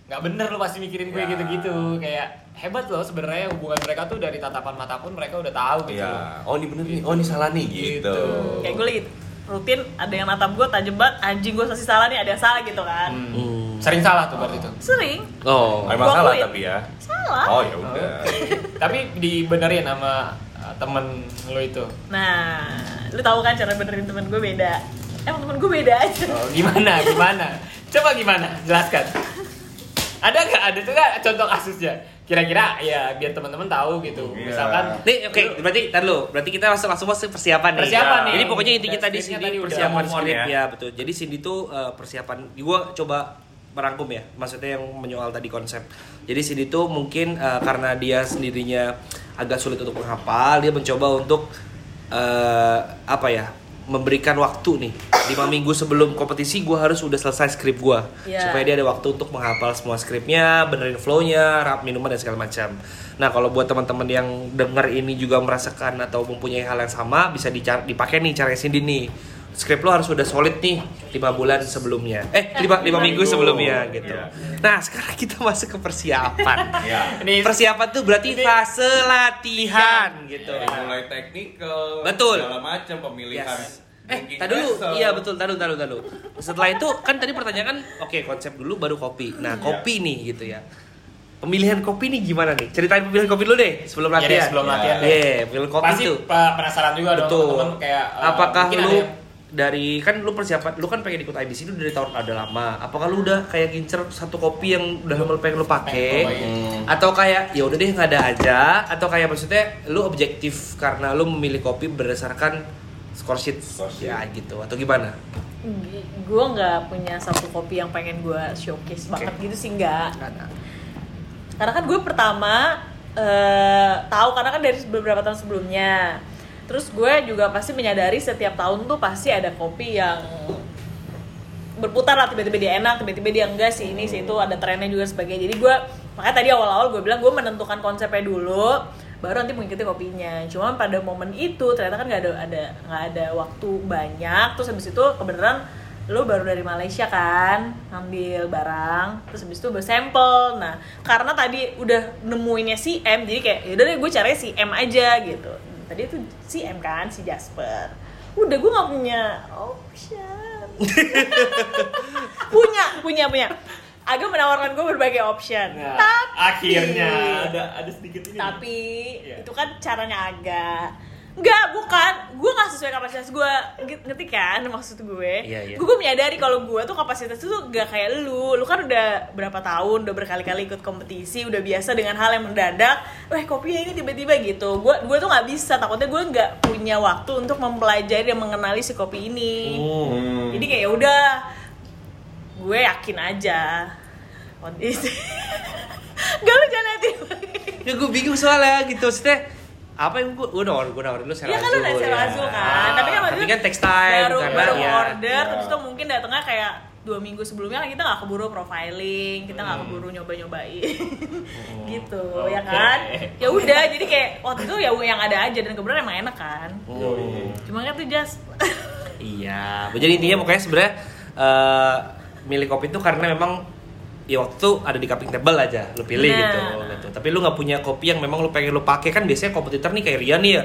Nggak bener lu pasti mikirin gue Ya. gitu-gitu kayak hebat loh sebenarnya hubungan mereka tuh dari tatapan mata pun mereka udah tahu gitu. Iya. Oh ini bener nih. Oh ini salah nih gitu. Gitu. Kayak gue lagi rutin ada yang natap gue tajam banget anjing gue pasti salah nih ada yang salah gitu kan Hmm. Sering salah tuh berarti tuh. sering Oh. Emang salah akuin. tapi ya. salah Oh ya udah. Tapi dibenerin sama uh, temen lo itu. nah lu tahu kan cara benerin temen gue beda emang temen gue beda aja Oh, gimana? Gimana? Coba gimana? Jelaskan. Ada nggak ada nggak contoh kasusnya kira-kira ya biar teman-teman tahu gitu Iya. misalkan Nih, oke, berarti tar dulu. Berarti kita langsung langsung masuk persiapan nih. Persiapan nih. Jadi pokoknya intinya tadi Cindy tadi udah persiapan skrip ya. ya. betul. Jadi Cindy tuh eh, persiapan gua coba merangkum ya. Maksudnya yang menyoal tadi konsep. Jadi Cindy tuh mungkin eh, karena dia sendirinya agak sulit untuk menghafal, dia mencoba untuk eh, apa ya? Memberikan waktu nih. Lima minggu sebelum kompetisi gue harus udah selesai skrip gue Iya. supaya dia ada waktu untuk menghafal semua skripnya benerin flownya rap minuman dan segala macam. Nah kalau buat teman-teman yang denger ini juga merasakan atau mempunyai hal yang sama bisa dipakai nih cara Cindy nih skrip lo harus udah solid nih lima bulan sebelumnya eh lima, lima minggu sebelumnya gitu Iya. nah sekarang kita masuk ke persiapan ini persiapan tuh berarti Ini- fase latihan gitu Dari mulai teknikal, Betul. segala macam pemilihan. Yes. Eh, tadi dulu. Iya betul, tadi dulu, tadi dulu. Setelah itu kan tadi pertanyaan oke konsep dulu baru kopi. Nah, Iya. kopi nih gitu ya. Pemilihan kopi nih gimana nih? Ceritain pemilihan kopi dulu deh sebelum Ya deh, latihan. sebelum Ya. latihan deh. Iya, pemilihan kopi pasti tuh. pe- penasaran juga dong teman-teman kayak eh, Apakah lu ada yang- dari kan lu persiapan lu kan pengen ikut IBC itu dari tahun ada lama. Apakah lu udah kayak gincer satu kopi yang udah lama pengen lu pakai? Hmm. Atau kayak ya udah deh nggak ada aja atau kayak maksudnya lu objektif karena lu memilih kopi berdasarkan score sheet, Score sheet. ya gitu atau gimana? gue nggak punya satu kopi yang pengen gue showcase banget gitu sih nggak karena kan gue pertama eh, tahu karena kan dari beberapa tahun sebelumnya terus gue juga pasti menyadari setiap tahun tuh pasti ada kopi yang berputar lah tiba-tiba dia enak tiba-tiba dia enggak sih ini sih itu ada trennya juga sebagainya. Jadi gue makanya tadi awal-awal gue bilang gue menentukan konsepnya dulu baru nanti mengikuti kopinya. Cuma pada momen itu ternyata kan nggak ada nggak ada waktu banyak. Terus habis itu kebenaran lu baru dari Malaysia kan ngambil barang terus habis itu bersampel. Nah karena tadi udah nemuinnya si M jadi kayak yaudah deh gue caranya si M aja gitu tadi itu si M kan si Jasper. Udah gue nggak punya option. Punya punya punya. Agak menawarkan gue berbagai option. Nah, tapi akhirnya ada ada sedikit ini tapi Iya. itu kan caranya agak Enggak, bukan. Gue gak sesuai kapasitas gue. Ngerti kan maksud gue? Iya, iya. Gue menyadari kalau gue tuh kapasitas tuh gak kayak lu. Lu kan udah berapa tahun, udah berkali-kali ikut kompetisi, udah biasa dengan hal yang mendadak. Weh, kopinya ini tiba-tiba gitu. Gue gue tuh gak bisa. Takutnya gue nggak punya waktu untuk mempelajari dan mengenali si kopi ini. Hmm. Jadi kayak ya udah, gue yakin aja. Kondisi. Gak lu jangan liatin. ya gue bingung soalnya gitu maksudnya apa yang gue gue nawarin gue nawarin lu Iya kan lu dari ya. Azul kan, tapi kan maksudnya kan text time baru, karena baru ya order, terus itu mungkin datangnya kayak dua minggu sebelumnya kan kita nggak keburu profiling, kita nggak keburu nyoba-nyobain, gitu ya Oke. kan? Ya udah, jadi kayak waktu itu ya yang ada aja dan kebetulan emang enak kan. Hmm. Cuma kan tuh just iya jadi intinya pokoknya sebenarnya eh, milih kopi itu karena memang ya waktu itu ada di cupping table aja lu pilih Nah. gitu, gitu tapi lu nggak punya kopi yang memang lu pengen lu pakai kan biasanya kompetitor nih kayak Rian nih ya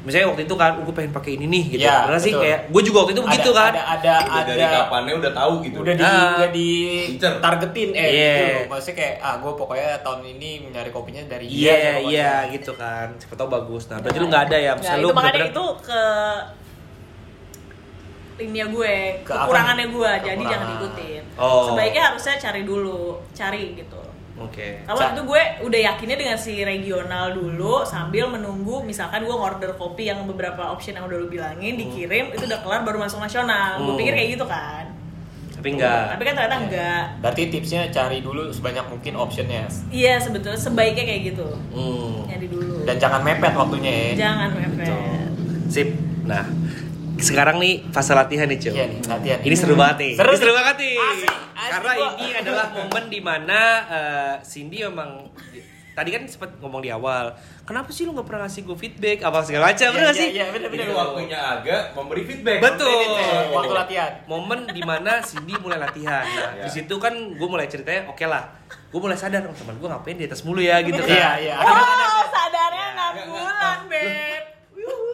misalnya waktu itu kan gue pengen pakai ini nih gitu Iya, karena sih kayak gue juga waktu itu begitu ada, kan ada ada Udah ada dari kapannya udah tahu gitu. udah di Ah. udah di Incer. targetin eh Iya. gitu loh. maksudnya kayak ah gue pokoknya tahun ini nyari kopinya dari dia Iya pokoknya. iya gitu kan siapa tau bagus nah berarti lu nggak ada ya Nah, misalnya lu itu makanya itu ke linia gue, Ke kekurangannya gue, jadi Kekurangan. jangan diikutin. Oh. Sebaiknya harusnya cari dulu, cari gitu. oke Kalau Ca- itu gue udah yakinnya dengan si regional dulu sambil menunggu misalkan gue order kopi yang beberapa option yang udah lu bilangin dikirim itu udah kelar baru masuk nasional. Gue Hmm. pikir kayak gitu kan. tapi enggak Tapi kan ternyata enggak. berarti tipsnya cari dulu sebanyak mungkin optionnya Iya sebetulnya sebaiknya kayak gitu. Hmm. Nyari dulu. dan jangan mepet waktunya ya Jangan mepet. Sip. Nah, sekarang nih fase latihan nih, Cuk. Iya nih, latihan. Ini seru banget nih. Seru Ini seru banget nih. Asik, asik Karena gua. ini adalah momen di mana eh, Cindy memang tadi kan sempat ngomong di awal, kenapa sih lu nggak pernah ngasih gue feedback apa segala macam, Iya, bener nggak iya, sih? iya, bener, bener. Ini waktunya agak memberi feedback. Betul. Eh, waktu latihan Momen di mana Cindy mulai latihan. Nah, Iya. di situ kan gue mulai ceritanya, oke lah, gue mulai sadar, oh, teman gue ngapain di atas mulu ya gitu kan. Iya, iya. Oh, sadarnya Ya, 6 enggak, bulan, Beb.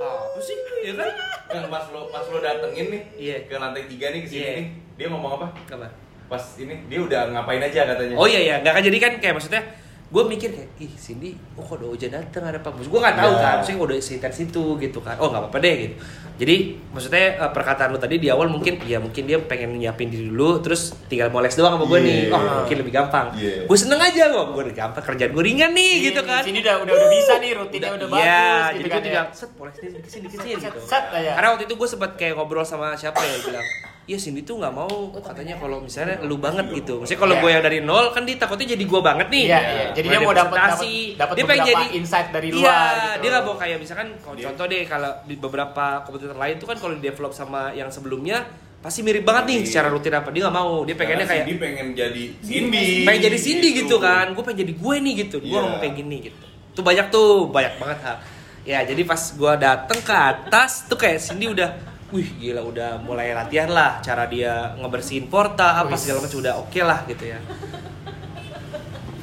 Apa sih? Ya kan? Kan pas lo pas lo datengin nih Iya. ke lantai tiga nih ke sini Iya. nih, dia ngomong apa? Apa? Pas ini dia udah ngapain aja katanya. Oh iya iya, nggak kan jadi kan kayak maksudnya gue mikir kayak ih Cindy oh kok udah hujan dateng ada apa gue nggak tahu Ya. kan maksudnya udah seintens itu gitu kan oh nggak apa-apa deh gitu jadi maksudnya eh, perkataan lu tadi di awal mungkin ya mungkin dia pengen nyiapin diri dulu terus tinggal moles doang sama gue Iya. nih oh mungkin lebih gampang Iya. gue seneng aja gue gue udah gampang kerjaan gue ringan nih gitu kan Sini udah udah udah bisa nih rutinnya udah, Iya, bagus jadi gitu gue kan. tinggal ya. set moles dikit sini dikit sini gitu Set aja. karena waktu itu gue sempat kayak ngobrol sama siapa ya bilang Iya Cindy tuh nggak mau katanya kalau misalnya lu banget gitu. Maksudnya kalau Iya. gue yang dari nol kan dia takutnya jadi gue banget nih. Iya, iya. Jadi dia Mulai mau dapat dapat dapat dia pengen beberapa jadi insight dari Iya, luar gitu. dia nggak mau kayak misalkan kalau contoh deh kalau di beberapa kompetitor lain tuh kan kalau di develop sama yang sebelumnya pasti mirip banget nih Iya. secara rutin apa dia nggak mau dia pengennya kayak Cindy pengen jadi Cindy pengen jadi Cindy gitu, kan gue pengen jadi gue nih gitu gue Iya. mau pengen gini gitu tuh banyak tuh banyak banget ha ya jadi pas gue dateng ke atas tuh kayak Cindy udah wih gila udah mulai latihan lah cara dia ngebersihin porta apa segala macam udah oke lah gitu ya.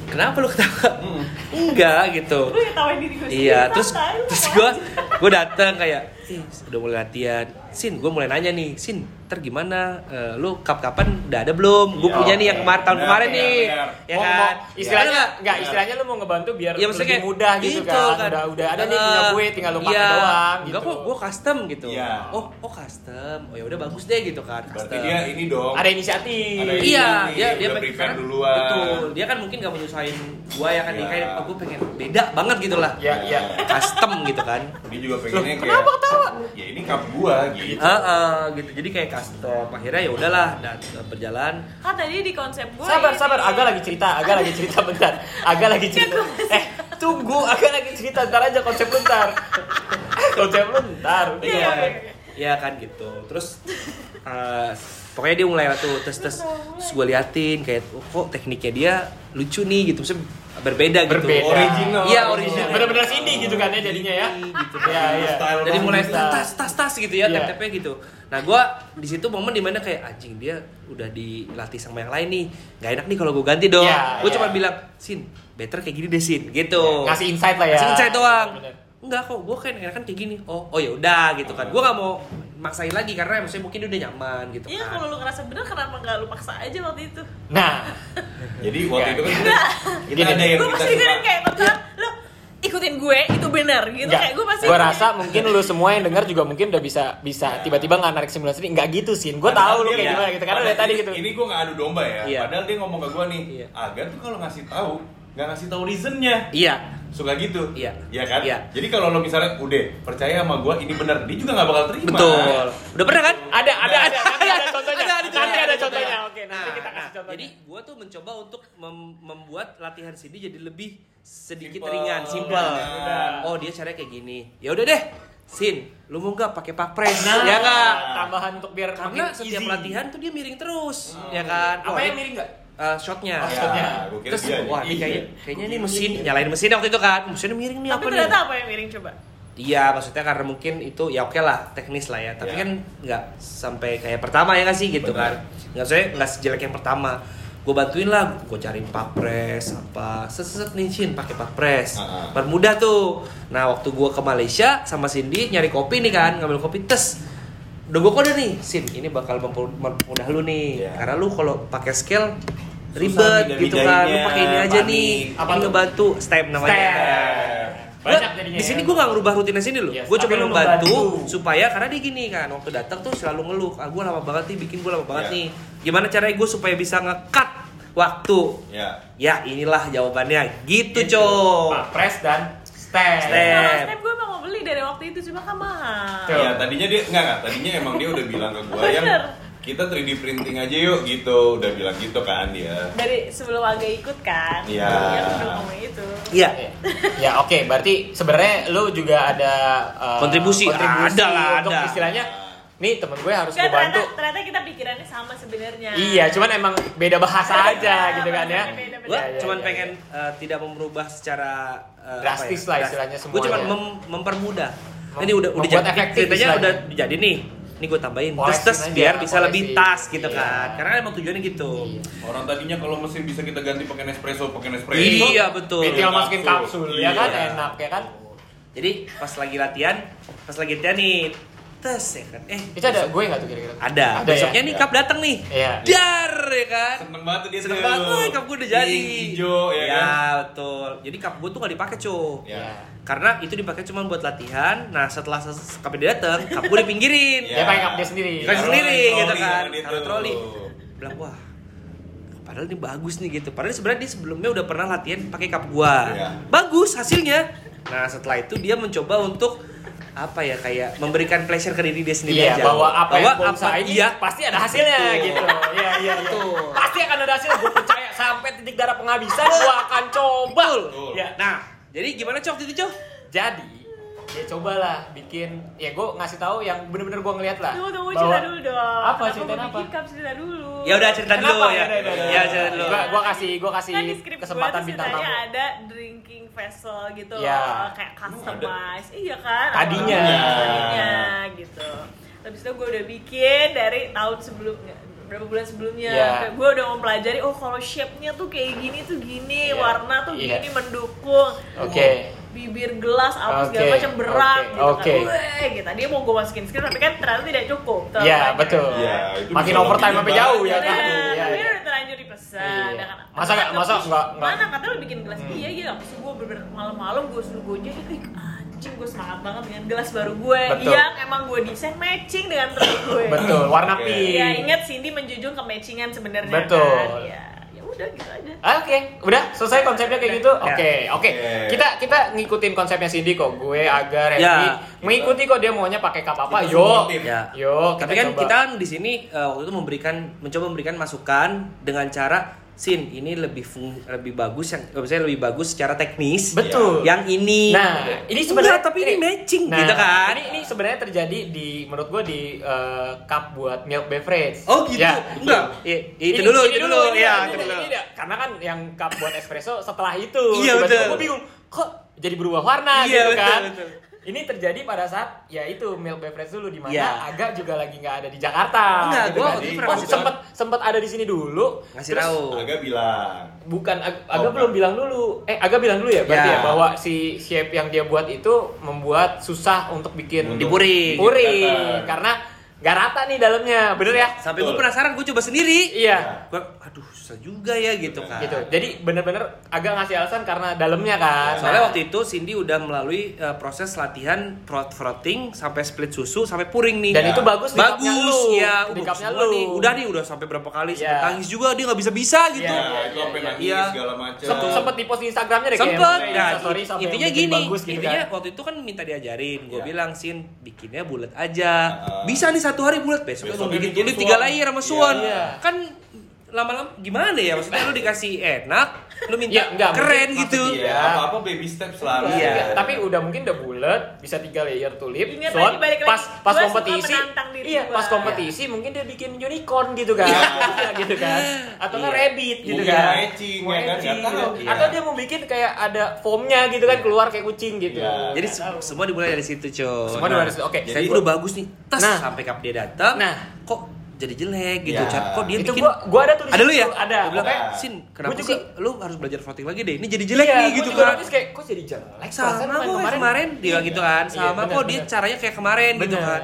Kenapa lu ketawa? Enggak gitu. Gue ketawain diri gue Iya, terus terus gue gue datang kayak, "Ih, udah mulai latihan. Sin, gue mulai nanya nih, Sin, ntar gimana? Eh, lu kap kapan udah ada belum? Gue Iya, punya nih yang oke. kemarin tahun kemarin nih, ya kan? istilahnya Bener enggak istilahnya lu mau ngebantu biar Iya, maksudnya lebih kayak mudah gitu, gitu kan. Udah udah ada nih punya gue tinggal lu pakai iya. doang gitu. Enggak kok, gue custom gitu. Iya. Oh, oh custom. Oh ya udah bagus deh gitu kan. Berarti Custom. dia ini dong. Ada inisiatif. Ada Iya, ini, dia dia pengen- duluan. Betul. Dia kan mungkin gak menyusahin gua ya kan dia Iya. kayak oh, gue pengen beda banget gitu lah. Ya, ya. Custom gitu kan. Dia juga pengennya kayak kenapa ketawa? Ya ini cup gua gitu. Heeh, gitu. Jadi kayak custom. Akhirnya ya udahlah dan berjalan. Kan tadi di konsep gue Sabar, ini. sabar, agak lagi cerita, agak lagi cerita bentar. Agak lagi cerita. Eh, tunggu, agak lagi cerita, ntar aja konsep lu ntar. konsep lu ntar. udah. Iya, iya, iya. Iya kan gitu. Terus eh, pokoknya dia mulai lah tuh tes tes gue liatin kayak oh, kok tekniknya dia lucu nih gitu. Maksudnya berbeda, gitu. Berbeda. Original. Iya, original. Bener-bener Cindy gitu kan ya jadinya ya. Gitu. Iya, iya. Style Jadi mulai tas tas tas gitu ya, Iya. tap-tapnya gitu. Nah, gua di situ momen di mana kayak anjing dia udah dilatih sama yang lain nih. Gak enak nih kalau gue ganti dong. Iya, gue iya. cuma bilang, "Sin, better kayak gini deh, Sin." Gitu. Ngasih insight lah ya. Ngasih insight doang. Bener. Enggak kok, gue kan enakan kayak gini. Oh, oh ya udah gitu kan. Gue gak mau maksain lagi karena maksudnya mungkin dia udah nyaman gitu Iya kan. kalau lu ngerasa bener kenapa nggak lu paksa aja waktu itu? Nah, Jadi waktu itu kan kita, kita ada yang gue bilang suka. kayak kontra, lu ikutin gue itu benar gitu Nggak, kayak gue pasti gua rasa mungkin lu semua yang dengar juga mungkin udah bisa bisa tiba-tiba nggak narik simulasi ini nggak gitu sih. Gue tahu lu kayak gimana gitu karena dari tadi gitu. Ini gue gak adu domba ya. Iya. Padahal dia ngomong ke gue nih, Iya. Aga tuh kalau ngasih tahu nggak ngasih tahu reasonnya. Iya. Suka gitu. Iya. Iya kan? Iya. Jadi kalau lo misalnya udah percaya sama gue ini benar, dia juga nggak bakal terima. Betul. Udah pernah kan? Ada, ada, ada, nanti ada contohnya. Ada, ada Nanti contohnya, ada ada contohnya. contohnya. Oke, Nah, nanti kita nah, kasih contohnya. jadi gue tuh mencoba untuk mem- membuat latihan Cindy jadi lebih sedikit Simple. ringan, simple. Udah. Oh dia caranya kayak gini. Ya udah deh, Sin, lu mau nggak pakai papres? Nah, ya nggak? Tambahan untuk biar Karena setiap easy. latihan tuh dia miring terus, ya kan? Apa yang miring nggak? Eh, shotnya. Oh, shotnya. Ya, kira Terus, dia wah ini kayak, kayaknya ini mesin, nyalain mesin waktu itu kan, mesinnya miring nih Tapi apa nih? ternyata apa yang miring coba? Iya, maksudnya karena mungkin itu ya oke lah teknis lah ya. Tapi Ya. kan nggak sampai kayak pertama ya nggak sih gitu Benar. kan? Nggak saya nggak sejelek yang pertama. Gue bantuin lah, gue cariin papres apa seset nih Cin pakai papres. Ah, ah. Permudah tuh. Nah waktu gue ke Malaysia sama Cindy nyari kopi nih kan, ngambil kopi tes. Udah gue kode nih, Sin ini bakal memper- mempermudah lu nih. Iya. Karena lu kalau pakai scale Susah ribet gitu kan, lu pakai ini aja nih. panik. Apa ini tuh? ngebantu step namanya. Step. Banyak jadinya di sini ya. gue nggak ngerubah rutinnya sini loh. Yes, gue lu membantu supaya karena dia gini kan waktu datang tuh selalu ngeluh. Ah gue lama banget nih bikin gue lama banget Iya. nih. Gimana caranya gue supaya bisa ngekat waktu? Ya. Ya inilah jawabannya. Gitu, Gitu. cowok. Papres dan step. Step. Kalau step gue mau beli dari waktu itu cuma kan mahal. Iya, tadinya dia enggak enggak, tadinya emang dia udah bilang ke gue yang kita 3D printing aja yuk gitu, udah bilang gitu kan dia. Dari sebelum agak ikut kan? Iya. Dia udah ngomong itu. Iya. ya oke berarti sebenarnya lu juga ada uh, Kontribusi. Ada lah, ada. istilahnya nih temen gue harus Kan gue bantu ternyata, ternyata kita pikirannya sama sebenarnya. iya cuman emang beda bahasa aja gitu kan ya. Gue Iya, iya, cuman iya, pengen eh, tidak merubah secara eh, Drastis lah istilahnya Gue cuma semuanya. mem- mempermudah. Mem- ini udah udah jadi ceritanya udah jadi nih. Ini gue tambahin tes Polesin tes aja, biar bisa lebih tas gitu Iya. kan. Karena emang tujuannya gitu. Iya. Orang tadinya kalau mesin bisa kita ganti pakai Nespresso, pakai Nespresso. Iya betul. tinggal masukin kapsul ya kan Iya. enak ya kan Jadi pas lagi latihan, pas lagi latihan nih tes ya kan. Eh itu ada gue nggak tuh kira-kira ada. Ada Besoknya ya? nih cup datang nih. Iya. Dar ya kan. Seneng banget tuh dia Seneng tuh. banget, cup gue udah jadi. Hijau ya, ya kan. betul. Jadi cup gue tuh gak dipakai cuy. Ya. Karena itu dipakai cuma buat latihan. Nah setelah cup dia datang, cup gue dipinggirin. Ya. Dia pakai cup dia sendiri. Taruh sendiri di gitu troli, kan. itu. troli. Bilang wah. Padahal ini bagus nih gitu. Padahal sebenarnya dia sebelumnya udah pernah latihan pakai cup gua. Iya. Bagus hasilnya. Nah setelah itu dia mencoba untuk apa ya kayak memberikan pleasure ke diri dia sendiri Iya, aja. bahwa apa yang gue apa ini iya pasti ada hasilnya gitu. Iya, iya, betul. Pasti akan ada hasilnya. Gue percaya sampai titik darah penghabisan gue akan coba. Betul. Ya, Nah, jadi gimana cok itu cok? jadi ya cobalah bikin ya gue ngasih tahu yang bener-bener gue ngeliat lah Tunggu tunggu cerita dulu dong. apa gua apa cerita dulu. Ya udah cerita dulu ya. Udah. Ya cerita dulu. Gua, gua kasih gua kasih kan di skrip kesempatan gue bintang ceritanya tamu. ada drinking vessel gitu Ya. loh, kayak customize. Iya kan? Tadinya. Tadinya gitu. Habis itu gue udah bikin dari tahun sebelumnya berapa bulan sebelumnya Ya. Kayak gue udah mempelajari oh kalau shape-nya tuh kayak gini tuh gini Iya. warna tuh Iya. gini mendukung Oke. Bibir gelas apa segala Oke, macam berat oke, gitu oke. kan Weh, gitu tadi mau gue masukin skrip tapi kan ternyata tidak cukup Iya, banyak. betul. Iya, itu Makin overtime sampai jauh ya kan. Iya, tapi iya. udah terlanjur dipesan. Iya. ya kan? Masa nggak- Kata masa nggak- Mana katanya lu bikin gelas? Iya iya, abis itu gue bener malam-malam gue suruh gue jadi, anjing gue semangat banget dengan gelas baru gue Betul. yang emang gue desain matching dengan truk gue. Betul, warna Oke. pink. Ya ingat Cindy menjunjung ke matchingan sebenarnya Betul. kan. Ya udah gitu aja. Ah, Oke, udah selesai konsepnya kayak gitu. Oke, oke. Oke. Kita kita ngikutin konsepnya Cindy kok. Gue agar Ya. mengikuti kok dia maunya pakai cup apa. Kita Yo. Ya. Yo, Tapi kan kita di sini eh, waktu itu memberikan mencoba memberikan masukan dengan cara Sin, ini lebih fung- lebih bagus yang eh, maksudnya lebih bagus secara teknis. Betul. Yang ini. Nah, ini sebenarnya tapi ini matching Nah, gitu kan. Ini ini sebenarnya terjadi di menurut gue di eh, cup buat milk beverage. Oh gitu. Ya. Enggak. Itu Ini- dulu, ini itu dulu. ini Iya, ini itu ini dulu. ini dia. Karena kan yang cup buat espresso setelah itu. Iya, betul. Gue bingung, kok jadi berubah warna Iya, gitu betul, kan. betul. Ini terjadi pada saat ya itu milk beverage dulu di mana Iya. agak juga lagi nggak ada di Jakarta. Enggak, gitu gua kan. waktu itu Oh, sempet sempet ada di sini dulu. Ngasih terus tahu. Agak bilang. Bukan, ag- Oh, agak belum bilang dulu. Eh, agak bilang dulu ya berarti Ya. ya bahwa si shape yang dia buat itu membuat susah untuk bikin Dipuring. puring Kelihatan. karena nggak rata nih dalamnya, bener ya? Sampai gue penasaran, gue coba sendiri. Iya. Gua, aduh susah juga ya gitu kan. Gitu. Jadi bener-bener agak ngasih alasan karena dalamnya kan. Soalnya Nah, waktu itu Cindy udah melalui uh, proses latihan frot frotting sampai split susu sampai puring nih. dan itu bagus bagus lu. ya, di bagus semua lu. nih. Udah nih udah sampai berapa kali Iya. sempet nangis juga dia nggak bisa bisa gitu. Iya, Ya, itu sampai nangis Iya. segala macam. Sempet, sempet di post Instagramnya deh Sempet, kayak nah, Instastory sampai intinya gini, bagus gitu intinya kan. waktu itu kan minta diajarin, gue Iya. bilang sin bikinnya bulat aja, bisa nih satu hari bulat, bikin bikin tulis tiga layer sama suan, Iya. kan lama-lama gimana ya? Maksudnya lu dikasih enak, lu minta Iya, enggak, keren mungkin gitu, maksudnya- Iya, apa-apa baby step selalu. Iya. Iya, tapi udah mungkin udah bulat, bisa tiga layer tulip. Lagi, lagi. pas pas kompetisi, iya gua. pas kompetisi mungkin dia bikin unicorn gitu kan, Iya, gitu kan, atau nggak Iya. rabbit gitu Mungkin kan, matching, Mau ya kan? matching, atau dia mau bikin kayak ada foamnya gitu kan keluar kayak kucing gitu. Iya. Jadi se- semua dimulai dari situ, coy. Semua dimulai dari situ. Oke. Saya Jadi- udah bagus nih. Nah. sampai kap dia datang. Nah. kok jadi jelek gitu, Ya. Chan. Kok dia itu bikin gua gua ada tuh di Ada lu ya? Ada. Gua bilang, Pokoknya- "Sin, kenapa Gua juga- sih lu harus belajar floating lagi deh? Ini jadi jelek Iya, nih gitu kan." notice kayak kok jadi jelek. Sama kok kayak kemarin, dia Iya. gitu kan. Iya, Sama bener, kok dia bener. caranya kayak kemarin gitu Bener. kan.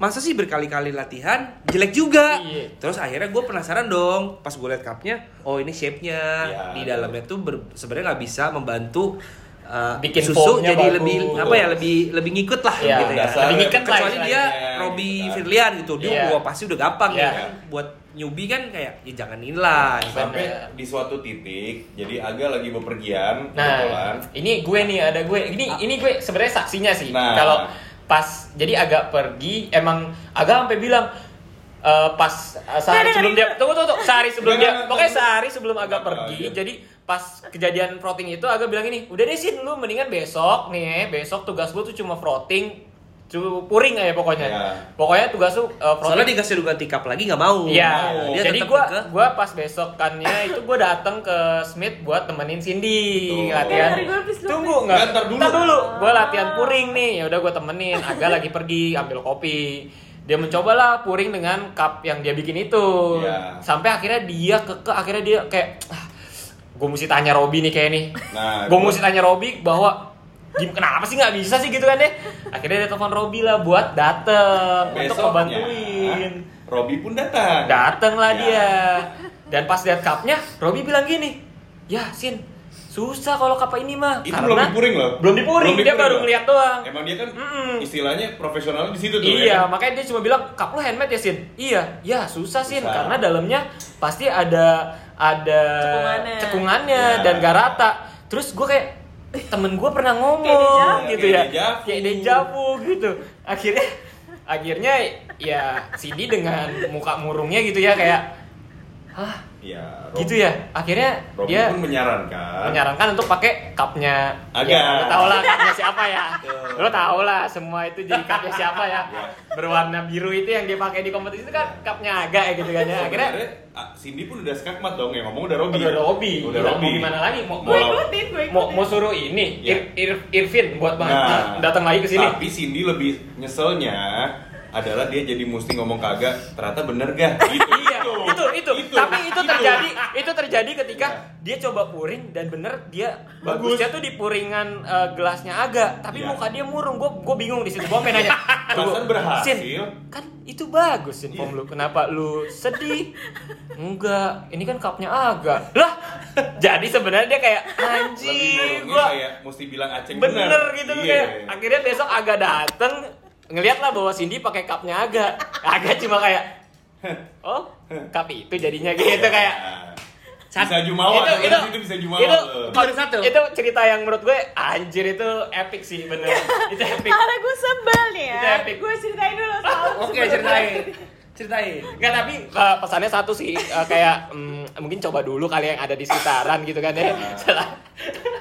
Masa sih berkali-kali latihan jelek juga. Iya. Terus akhirnya gue penasaran dong pas gue liat cupnya, oh ini shape-nya Iya, di dalamnya tuh sebenarnya nggak bisa membantu uh, Bikin susu jadi bagus. lebih apa ya lebih lebih ngikut lah Iya, gitu ya. dasar. Lebih ngikat lah Kecuali dia istilahnya, Robby gitu kan. Firlian gitu, dia Iya. wah pasti udah gampang Iya. ya. Buat newbie kan kayak ya jangan inilah. gitu. Sampai di suatu titik, jadi agak lagi bepergian, Nah, kebetulan. ini gue nih ada gue. Ini ini gue sebenarnya saksinya sih. Nah. Kalau pas jadi agak pergi emang agak sampai bilang eh, pas eh, sehari Nggak, sebelum nggak, dia tunggu tunggu tunggu sehari sebelum dia pokoknya sehari sebelum agak pergi iya. jadi pas kejadian frotting itu agak bilang ini udah deh sih lu mendingan besok nih besok tugas gue tuh cuma frotting cuma puring aja pokoknya Iya. pokoknya tugas lu Soalnya frotting dikasih ganti cup lagi nggak mau. Iya, Mau. Dia jadi gua ke gua pas besokannya itu gua datang ke Smith buat temenin Cindy Tuh. latihan. Lu. Tunggu enggak? Nggak, ntar dulu. Gua latihan puring nih. Ya udah gua temenin. Agak lagi pergi ambil kopi. Dia mencobalah puring dengan cup yang dia bikin itu. Iya. Sampai akhirnya dia keke akhirnya dia kayak ah, gue mesti tanya Robi nih kayak nih. Nah, gue mesti tanya Robi bahwa Gim, kenapa sih nggak bisa sih gitu kan deh? Akhirnya dia telepon Robi lah buat dateng untuk besoknya, ngebantuin. Robby pun datang. Dateng lah Ya. dia. Dan pas lihat cupnya, Robi bilang gini, ya Sin, susah kalau cup ini mah Itu belum dipuring loh. belum dipuring, dia baru loh. ngeliat doang Emang dia kan Mm-mm. istilahnya profesional di situ tuh. Iya, ya kan? makanya dia cuma bilang, "Cup lu handmade ya, Sin?" Iya, ya susah, Sin, Susah. karena dalamnya pasti ada ada Cekungannya. cekungannya Ya. dan gak rata. Terus gue kayak "Eh, temen gue pernah ngomong Kayak gitu ya, Kayak dejavu. kayak dejavu gitu. Akhirnya akhirnya ya Cindy dengan muka murungnya gitu ya kayak hah Iya. Rob- gitu ya akhirnya Robby dia pun menyarankan. menyarankan untuk pakai cupnya Aga. ya, lo tau lah cupnya siapa ya Betul. lo tau lah semua itu jadi cupnya siapa ya Ya. berwarna biru itu yang dia pakai di kompetisi itu kan cupnya agak ya gitu kan ya akhirnya ah, Cindy pun udah skakmat dong yang ngomong udah Robby. udah ya? Robby Udah mau gimana lagi mau gue mau, ikutin gue ikutin mau, mau suruh ini Ya. Ir, Ir- Irvin buat banget Nah, datang lagi ke sini Tapi Cindy lebih nyeselnya adalah dia jadi mesti ngomong kagak ternyata bener gak? Gitu. iya itu, itu tapi itu terjadi itu terjadi ketika Iya. dia coba puring dan bener dia Bagus. bagusnya tuh di puringan eh, gelasnya agak tapi Iya. muka dia murung. Gue gue bingung di situ gue pengen nanya Perasaan berhasil. Sin, kan itu bagus Sin Iya. form lu. Kenapa lu sedih? Enggak ini kan cupnya agak lah jadi sebenarnya dia kayak anjing gua kayak mesti bilang aceng bener, bener, gitu Iya. kayak. Akhirnya besok agak dateng ngeliat lah bahwa Cindy pakai cupnya agak agak cuma kayak oh cup itu jadinya gitu kayak bisa jumawa itu, itu, itu, bisa jumawa itu, tuh. Itu satu. itu cerita yang menurut gue anjir itu epic sih bener itu epic karena gue sebel nih ya Itu epic. gue ceritain dulu soal Oke, sebelum- ceritain. Ceritain. Enggak tapi uh, pesannya satu sih uh, kayak mm, mungkin coba dulu kali yang ada di sekitaran gitu kan ya. Salah.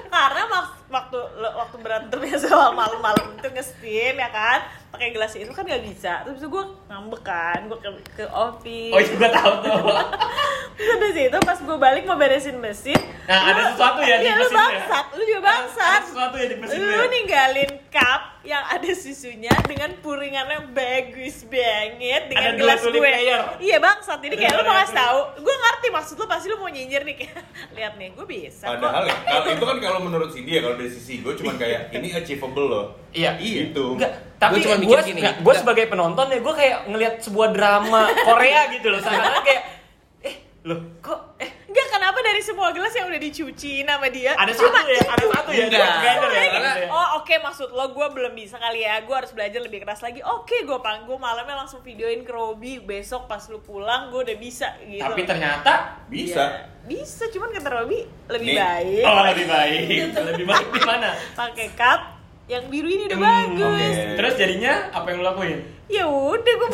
karena waktu waktu berantem ya soal malam-malam itu nge-steam ya kan pakai gelas itu kan gak bisa terus gue ngambek kan gue ke, ke office Oh juga tahu tuh. terus habis itu pas gue balik mau beresin mesin Nah, ada lu- sesuatu ya di iya, lu mesinnya. bangsat lu juga bangsat Ada sesuatu ya di mesinnya. lu ninggalin cup yang ada susunya dengan puringannya bagus banget dengan Ada gelas gue layer. iya bangsat jadi kayak lu Ada mau ngasih tahu gue ngerti maksud lu pasti lu mau nyinyir nih kayak lihat nih gue bisa kok." Padahal ya, kalau itu kan kalau menurut Cindy ya kalau dari sisi gue cuman kayak ini achievable loh. Iya. Itu. Enggak, tapi Gua cuma gue mikir gini, gue sebagai penonton ya gue kayak ngelihat sebuah drama Korea gitu loh. Seakan-akan kayak eh loh kok eh Enggak kenapa dari semua gelas yang udah dicuci nama dia ada cuma satu ya, ada satu ya, Enggak. ya. Gitu ya. Oh oke maksud lo gue belum bisa kali ya Gue harus belajar lebih keras lagi Oke gue panggung malamnya langsung videoin ke Robi Besok pas lu pulang gue udah bisa gitu Tapi ternyata Bisa. Ya, Bisa cuman kata Robi Lebih Nih. baik oh lebih baik, lebih baik di mana? pakai cup yang biru ini udah Hmm, bagus oke. Terus jadinya apa yang lo lakuin? Ya udah gue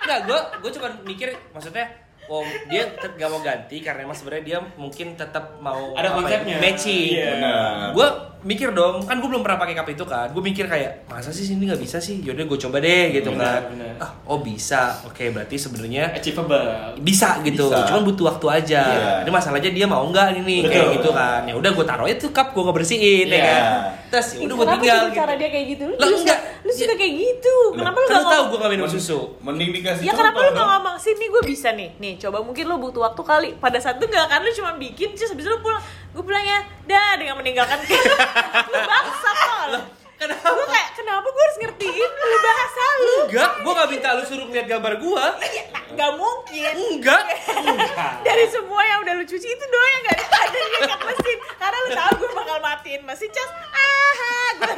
Enggak, gue gue cuma mikir maksudnya Oh, dia tetap gak mau ganti karena emang sebenarnya dia mungkin tetap mau Ada ya, konsepnya. matching. Iya. Benar. Gue mikir dong, kan gue belum pernah pakai cup itu kan. Gue mikir kayak masa sih sini nggak bisa sih? Yaudah gue coba deh gitu Benar, kan. benar. Ah, oh bisa. Oke, berarti sebenarnya Achievable. bisa gitu. Bisa. Cuman butuh waktu aja. Iya. Ini masalahnya dia mau nggak ini nih Betul. kayak gitu kan. Ya udah gue taruh itu cup gue ngebersihin ya Iya. kan. Terus ya udah gue tinggal. sih cara gitu. dia kayak gitu? Lu Lah, suka, enggak. lu suka kayak gitu Kenapa lu Kan gak lu tahu gue gak minum susu. Mending dikasih Ya kenapa lu contoh gak dong. ngomong sini gue bisa nih Nih coba mungkin lu butuh waktu kali Pada saat itu gak kan lu cuma bikin Terus habis itu lu pulang Gue pulang ya Dah dengan meninggalkan Lu bangsat loh Kenapa? Gue kayak kenapa gue harus ngertiin lu bahasa lu Enggak, gue gak minta lu suruh ngeliat gambar gue. Nah, Gak mungkin Enggak. Enggak. Dari semua yang udah lu cuci itu doang yang gak ada di dekat mesin Karena lu tahu gue bakal matiin mesin Cas Aha Gue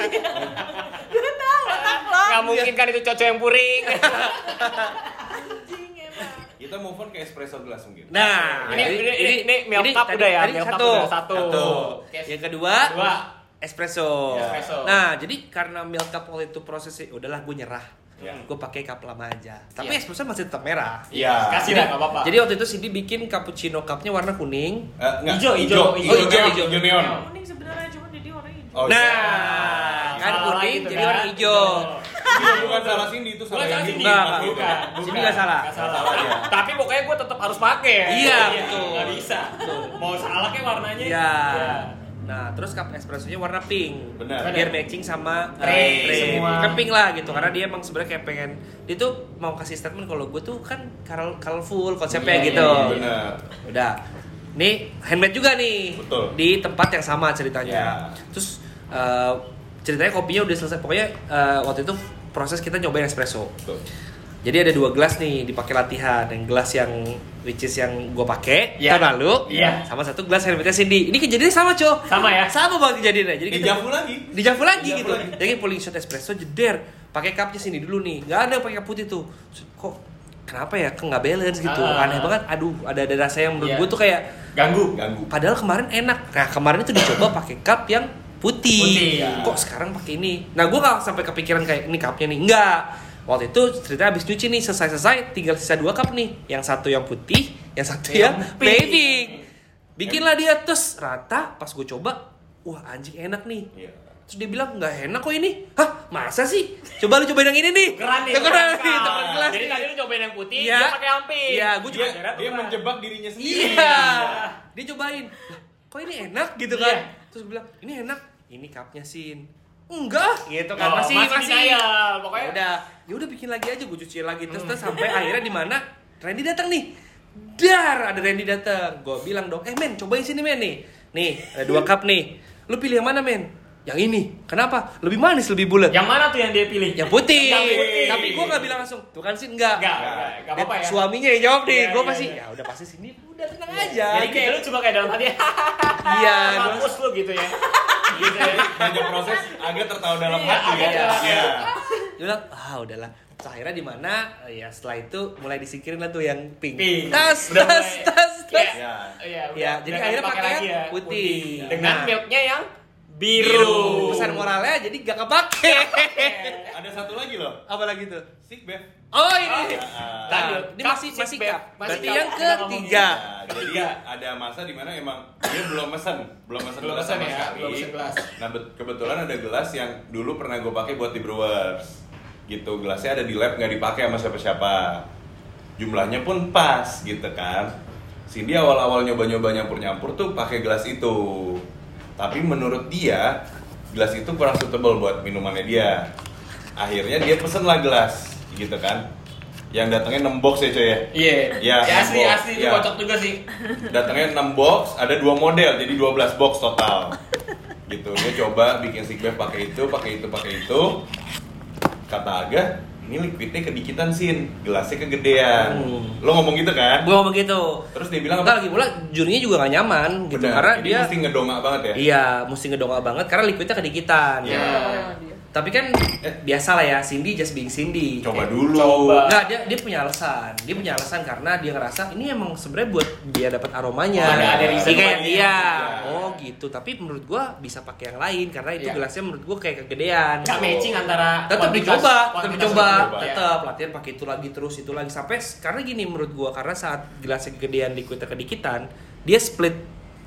Gue tahu otak lo Gak mungkin kan itu cocok yang puring. Kita move on ke espresso glass mungkin. Nah, Ini- ini- ini- ini milk cup tadi- udah ya, tadi milk cup satu. udah satu. Oke. Yang kedua, Dua. espresso. Espresso. Nah, jadi karena milk cup waktu itu prosesnya udahlah gue nyerah. Ya. Gue pakai cup lama aja. Tapi Iya. espresso masih tetap merah. Iya. Kasih lah, apa-apa. Jadi waktu itu Cindy bikin cappuccino cupnya warna kuning. Eh, enggak. Hijau, hijau, hijau, hijau, hijau, hijau. hijau neon. Kuning sebenarnya cuma jadi warna hijau Oh, nah, iya. kan Salah kuning gitu jadi kan. warna hijau. Itu bukan salah Cindy, itu salah Bukan yang salah ini. Cindy. Enggak. Bukan, Cindy bukan. nggak salah. Nggak salah. Salah, ya. Tapi pokoknya gue tetap harus pakai. Iya, betul. Gak bisa. Mau salah kayak warnanya. Iya. Iya. Nah, terus cup espressonya warna pink. Benar. Biar matching sama Tray eh, tray. semua. Kan pink lah gitu. Karena dia emang sebenarnya kayak pengen dia tuh mau kasih statement kalau gue tuh kan color- colorful konsepnya Iya, gitu. iya, Benar. Udah. Nih handmade juga nih. Betul. Di tempat yang sama ceritanya. Ya. Terus eh, ceritanya kopinya udah selesai. Pokoknya eh, waktu itu proses kita nyobain espresso. Betul. Jadi ada dua gelas nih dipakai latihan. Yang gelas yang which is yang gue pakai Iya. tahun lalu, Iya. sama satu gelas helmetnya Cindy. Ini kejadiannya sama cow. Sama ya? Sama banget kejadiannya. Jadi Di kita Javu lagi. di Javu lagi gitu. lagi. Jadi pulling shot espresso jeder, pakai cupnya sini dulu nih. Gak ada pakai cup putih tuh. Kok kenapa ya? Kok nggak balance gitu. Ah. Aneh banget. Aduh, ada ada rasa yang menurut Iya. gue tuh kayak Ganggu. Ganggu. Padahal kemarin enak. Nah kemarin itu dicoba pakai cup yang putih. Putih, ya. Kok sekarang pakai ini? Nah gue nggak sampai kepikiran kayak ini cupnya nih. Enggak. Waktu itu cerita habis nyuci nih selesai-selesai tinggal sisa dua cup nih. Yang satu yang putih, yang satu yang, Yang baby. Bikinlah dia terus rata. Pas gue coba, wah anjing enak nih. Iya. Terus dia bilang nggak enak kok ini. Hah masa sih? Coba lu cobain yang ini nih. Tukeran nih. Tukeran nih. tukeran. gelas Jadi tadi lu cobain yang putih, Iya. dia pakai amping. Iya, gue juga. Dia, dia menjebak dirinya sendiri. Iya. Dia cobain. Kok ini enak gitu kan? Iya. Terus bilang, "Ini enak. Ini cupnya Sin." Enggak, gitu kan. Oh, masih masih masih. denial, pokoknya. Ya udah, ya udah bikin lagi aja gue cuci lagi terus terus sampai akhirnya di mana Randy datang nih. Dar, ada Randy datang. Gue bilang dong, "Eh, men, cobain sini, men nih. Nih, ada dua cup nih. Lu pilih yang mana, men?" Yang ini. Kenapa? Lebih manis, lebih bulat. Yang mana tuh yang dia pilih? Yang putih. Yang putih. Tapi gue gak bilang langsung, tuh kan sih enggak. Enggak, enggak, enggak apa-apa ya. Suaminya yang jawab nih, Iya, gue iya, pasti, iya. ya udah pasti sini, udah tenang aja. Jadi kayak lu cuma kayak dalam hati, Iya, gua- mampus lu gitu ya. gitu ya. Banyak proses agak tertawa dalam hati ya. Iya. Dia bilang, ah udahlah. Akhirnya di mana? Ya setelah itu mulai disingkirin lah tuh yang pink. Pink. Tas, Udah tas, mulai- tas, tas. Iya. Ya. Iya, udah- Ya, jadi akhirnya nggak pakai yang putih. Dengan Nah. milknya yang Biru. biru. Pesan moralnya jadi gak kepake. Ada satu lagi loh. Apa lagi tuh? Sick babe. Oh ini. Ah. Nah, Lanjut. ini masih masih cup. Masih Berarti yang ketiga. Nah, jadi ada masa di mana emang dia belum mesen, belum mesen Belum sama ya, sekali. belum gelas. Nah bet- kebetulan ada gelas yang dulu pernah gue pakai buat di Brewers. Gitu gelasnya ada di lab nggak dipakai sama siapa-siapa. Jumlahnya pun pas gitu kan. Cindy awal-awal nyoba-nyoba nyampur-nyampur tuh pakai gelas itu. Tapi menurut dia gelas itu kurang suitable buat minumannya dia. Akhirnya dia pesen lah gelas gitu kan. Yang datangnya 6 box ya coy ya. Iya. Ya, Ya, asli box. asli itu Ya. kocok juga sih. datangnya 6 box, ada dua model, jadi 12 box total. Gitu, dia coba bikin stick bag pakai itu, pakai itu, pakai itu. Kata Aga, ini liquidnya kedikitan sin, gelasnya kegedean. Hmm. Lo ngomong gitu kan? Gue ngomong gitu. Terus dia bilang Enggak lagi pula jurinya juga gak nyaman gitu Benar, karena ini dia mesti ngedongak banget ya. Iya, mesti ngedongak banget karena liquidnya kedikitan. Iya. Tapi kan eh, biasa lah ya, Cindy just being Cindy. Coba Kayak- dulu. Coba. Nggak, dia dia punya alasan. Dia punya alasan karena dia ngerasa ini emang sebenarnya buat dia dapat aromanya. Oh, ada- ada reason Iya, kayak dia. dia. Oh, gitu. Tapi menurut gua bisa pakai yang lain karena itu Iya. gelasnya menurut gua kayak kegedean. Nggak matching antara tetap dicoba, tetap dicoba, dicoba. tetap latihan pakai itu lagi terus itu lagi sampai karena gini menurut gua karena saat gelasnya kegedean liquidnya kedikitan, dia split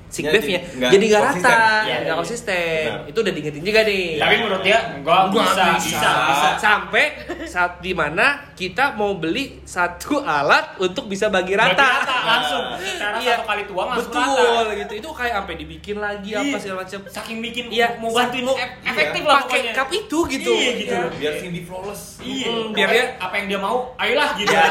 si Jadi nya nggak jadi nggak konsisten. rata, Iya, nggak iya. konsisten. Benar. Itu udah diingetin juga nih. Tapi menurut dia enggak Gua bisa, bisa, bisa, bisa. Sampai saat di mana kita mau beli satu alat untuk bisa bagi rata. Bagi rata langsung. Secara Iya. satu kali tuang langsung Betul rata. gitu. Itu kayak sampai dibikin lagi apa Iya. segala macam. Saking bikin Iya, mau bantuin mau- ef- efektif lah Pakai pokoknya. cup itu gitu. Iya, gitu. Biar Cindy flawless. Iya, Hmm, biar dia- apa yang dia mau, ayolah gitu. Iya.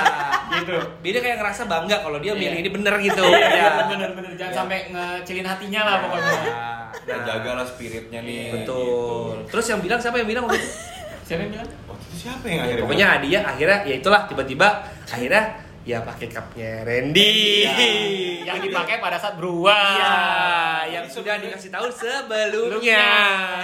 gitu. Beda kayak ngerasa bangga kalau dia milih Iya. ini bener gitu. Iya, Ya. bener-bener jangan sampai ngecilin hatinya lah pokoknya. Nah, Nah, jagalah spiritnya nih. betul. Terus yang bilang siapa yang bilang waktu itu? Siapa yang bilang? Waktu itu siapa yang akhirnya? Pokoknya hadiah akhirnya ya itulah tiba-tiba akhirnya ya pakai cupnya Randy. Yang dipakai pada saat beruang. Iya, yang sudah dikasih tahu sebelumnya.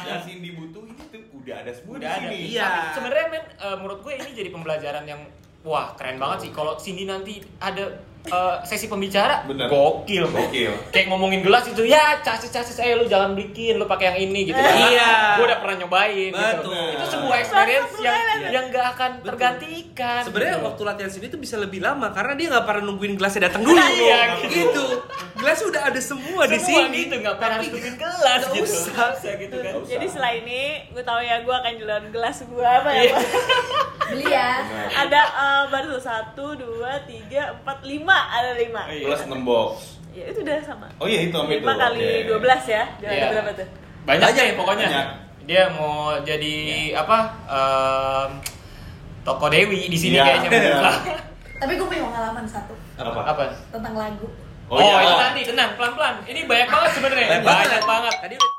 yang Cindy butuh ini tuh udah ada semua Udah di sini. Iya. Tapi sebenarnya men eh, menurut gue ini jadi pembelajaran yang wah keren banget sih kalau Cindy nanti ada eh, sesi pembicara Bener. gokil Gokil. kayak ngomongin gelas itu ya cacis cacis ayo lu jangan bikin lu pakai yang ini gitu kan Iya. gue udah pernah nyobain Betul. gitu. itu sebuah experience yang Iya. yang gak akan Betul. tergantikan Sebenarnya gitu. waktu latihan sini tuh bisa lebih lama karena dia nggak pernah nungguin gelasnya datang dulu. Iya, gitu. Gelasnya udah ada semua, di semua sini. gitu nggak pernah harus bikin gelas gitu usah. Usah gitu kan usah. Jadi setelah ini, gue tahu ya gue akan jualan gelas gue apa ya? Iya. Beli ya. Ada eh, baru satu, dua, tiga, empat, lima, ada lima. Iya. Plus 6 box. Ya itu udah sama. Oh iya itu sama itu. Lima kali dua belas ya. Jangan Iya. ada berapa tuh? banyak Banyak, deh pokoknya banyak. dia mau jadi apa em, toko dewi di sini Iya. kayaknya buka. Tapi gue punya pengalaman satu Apa? apa tentang lagu. oh, iya. itu nanti tenang pelan pelan ini banyak banget sebenarnya Banyak banyak banget Tadi udah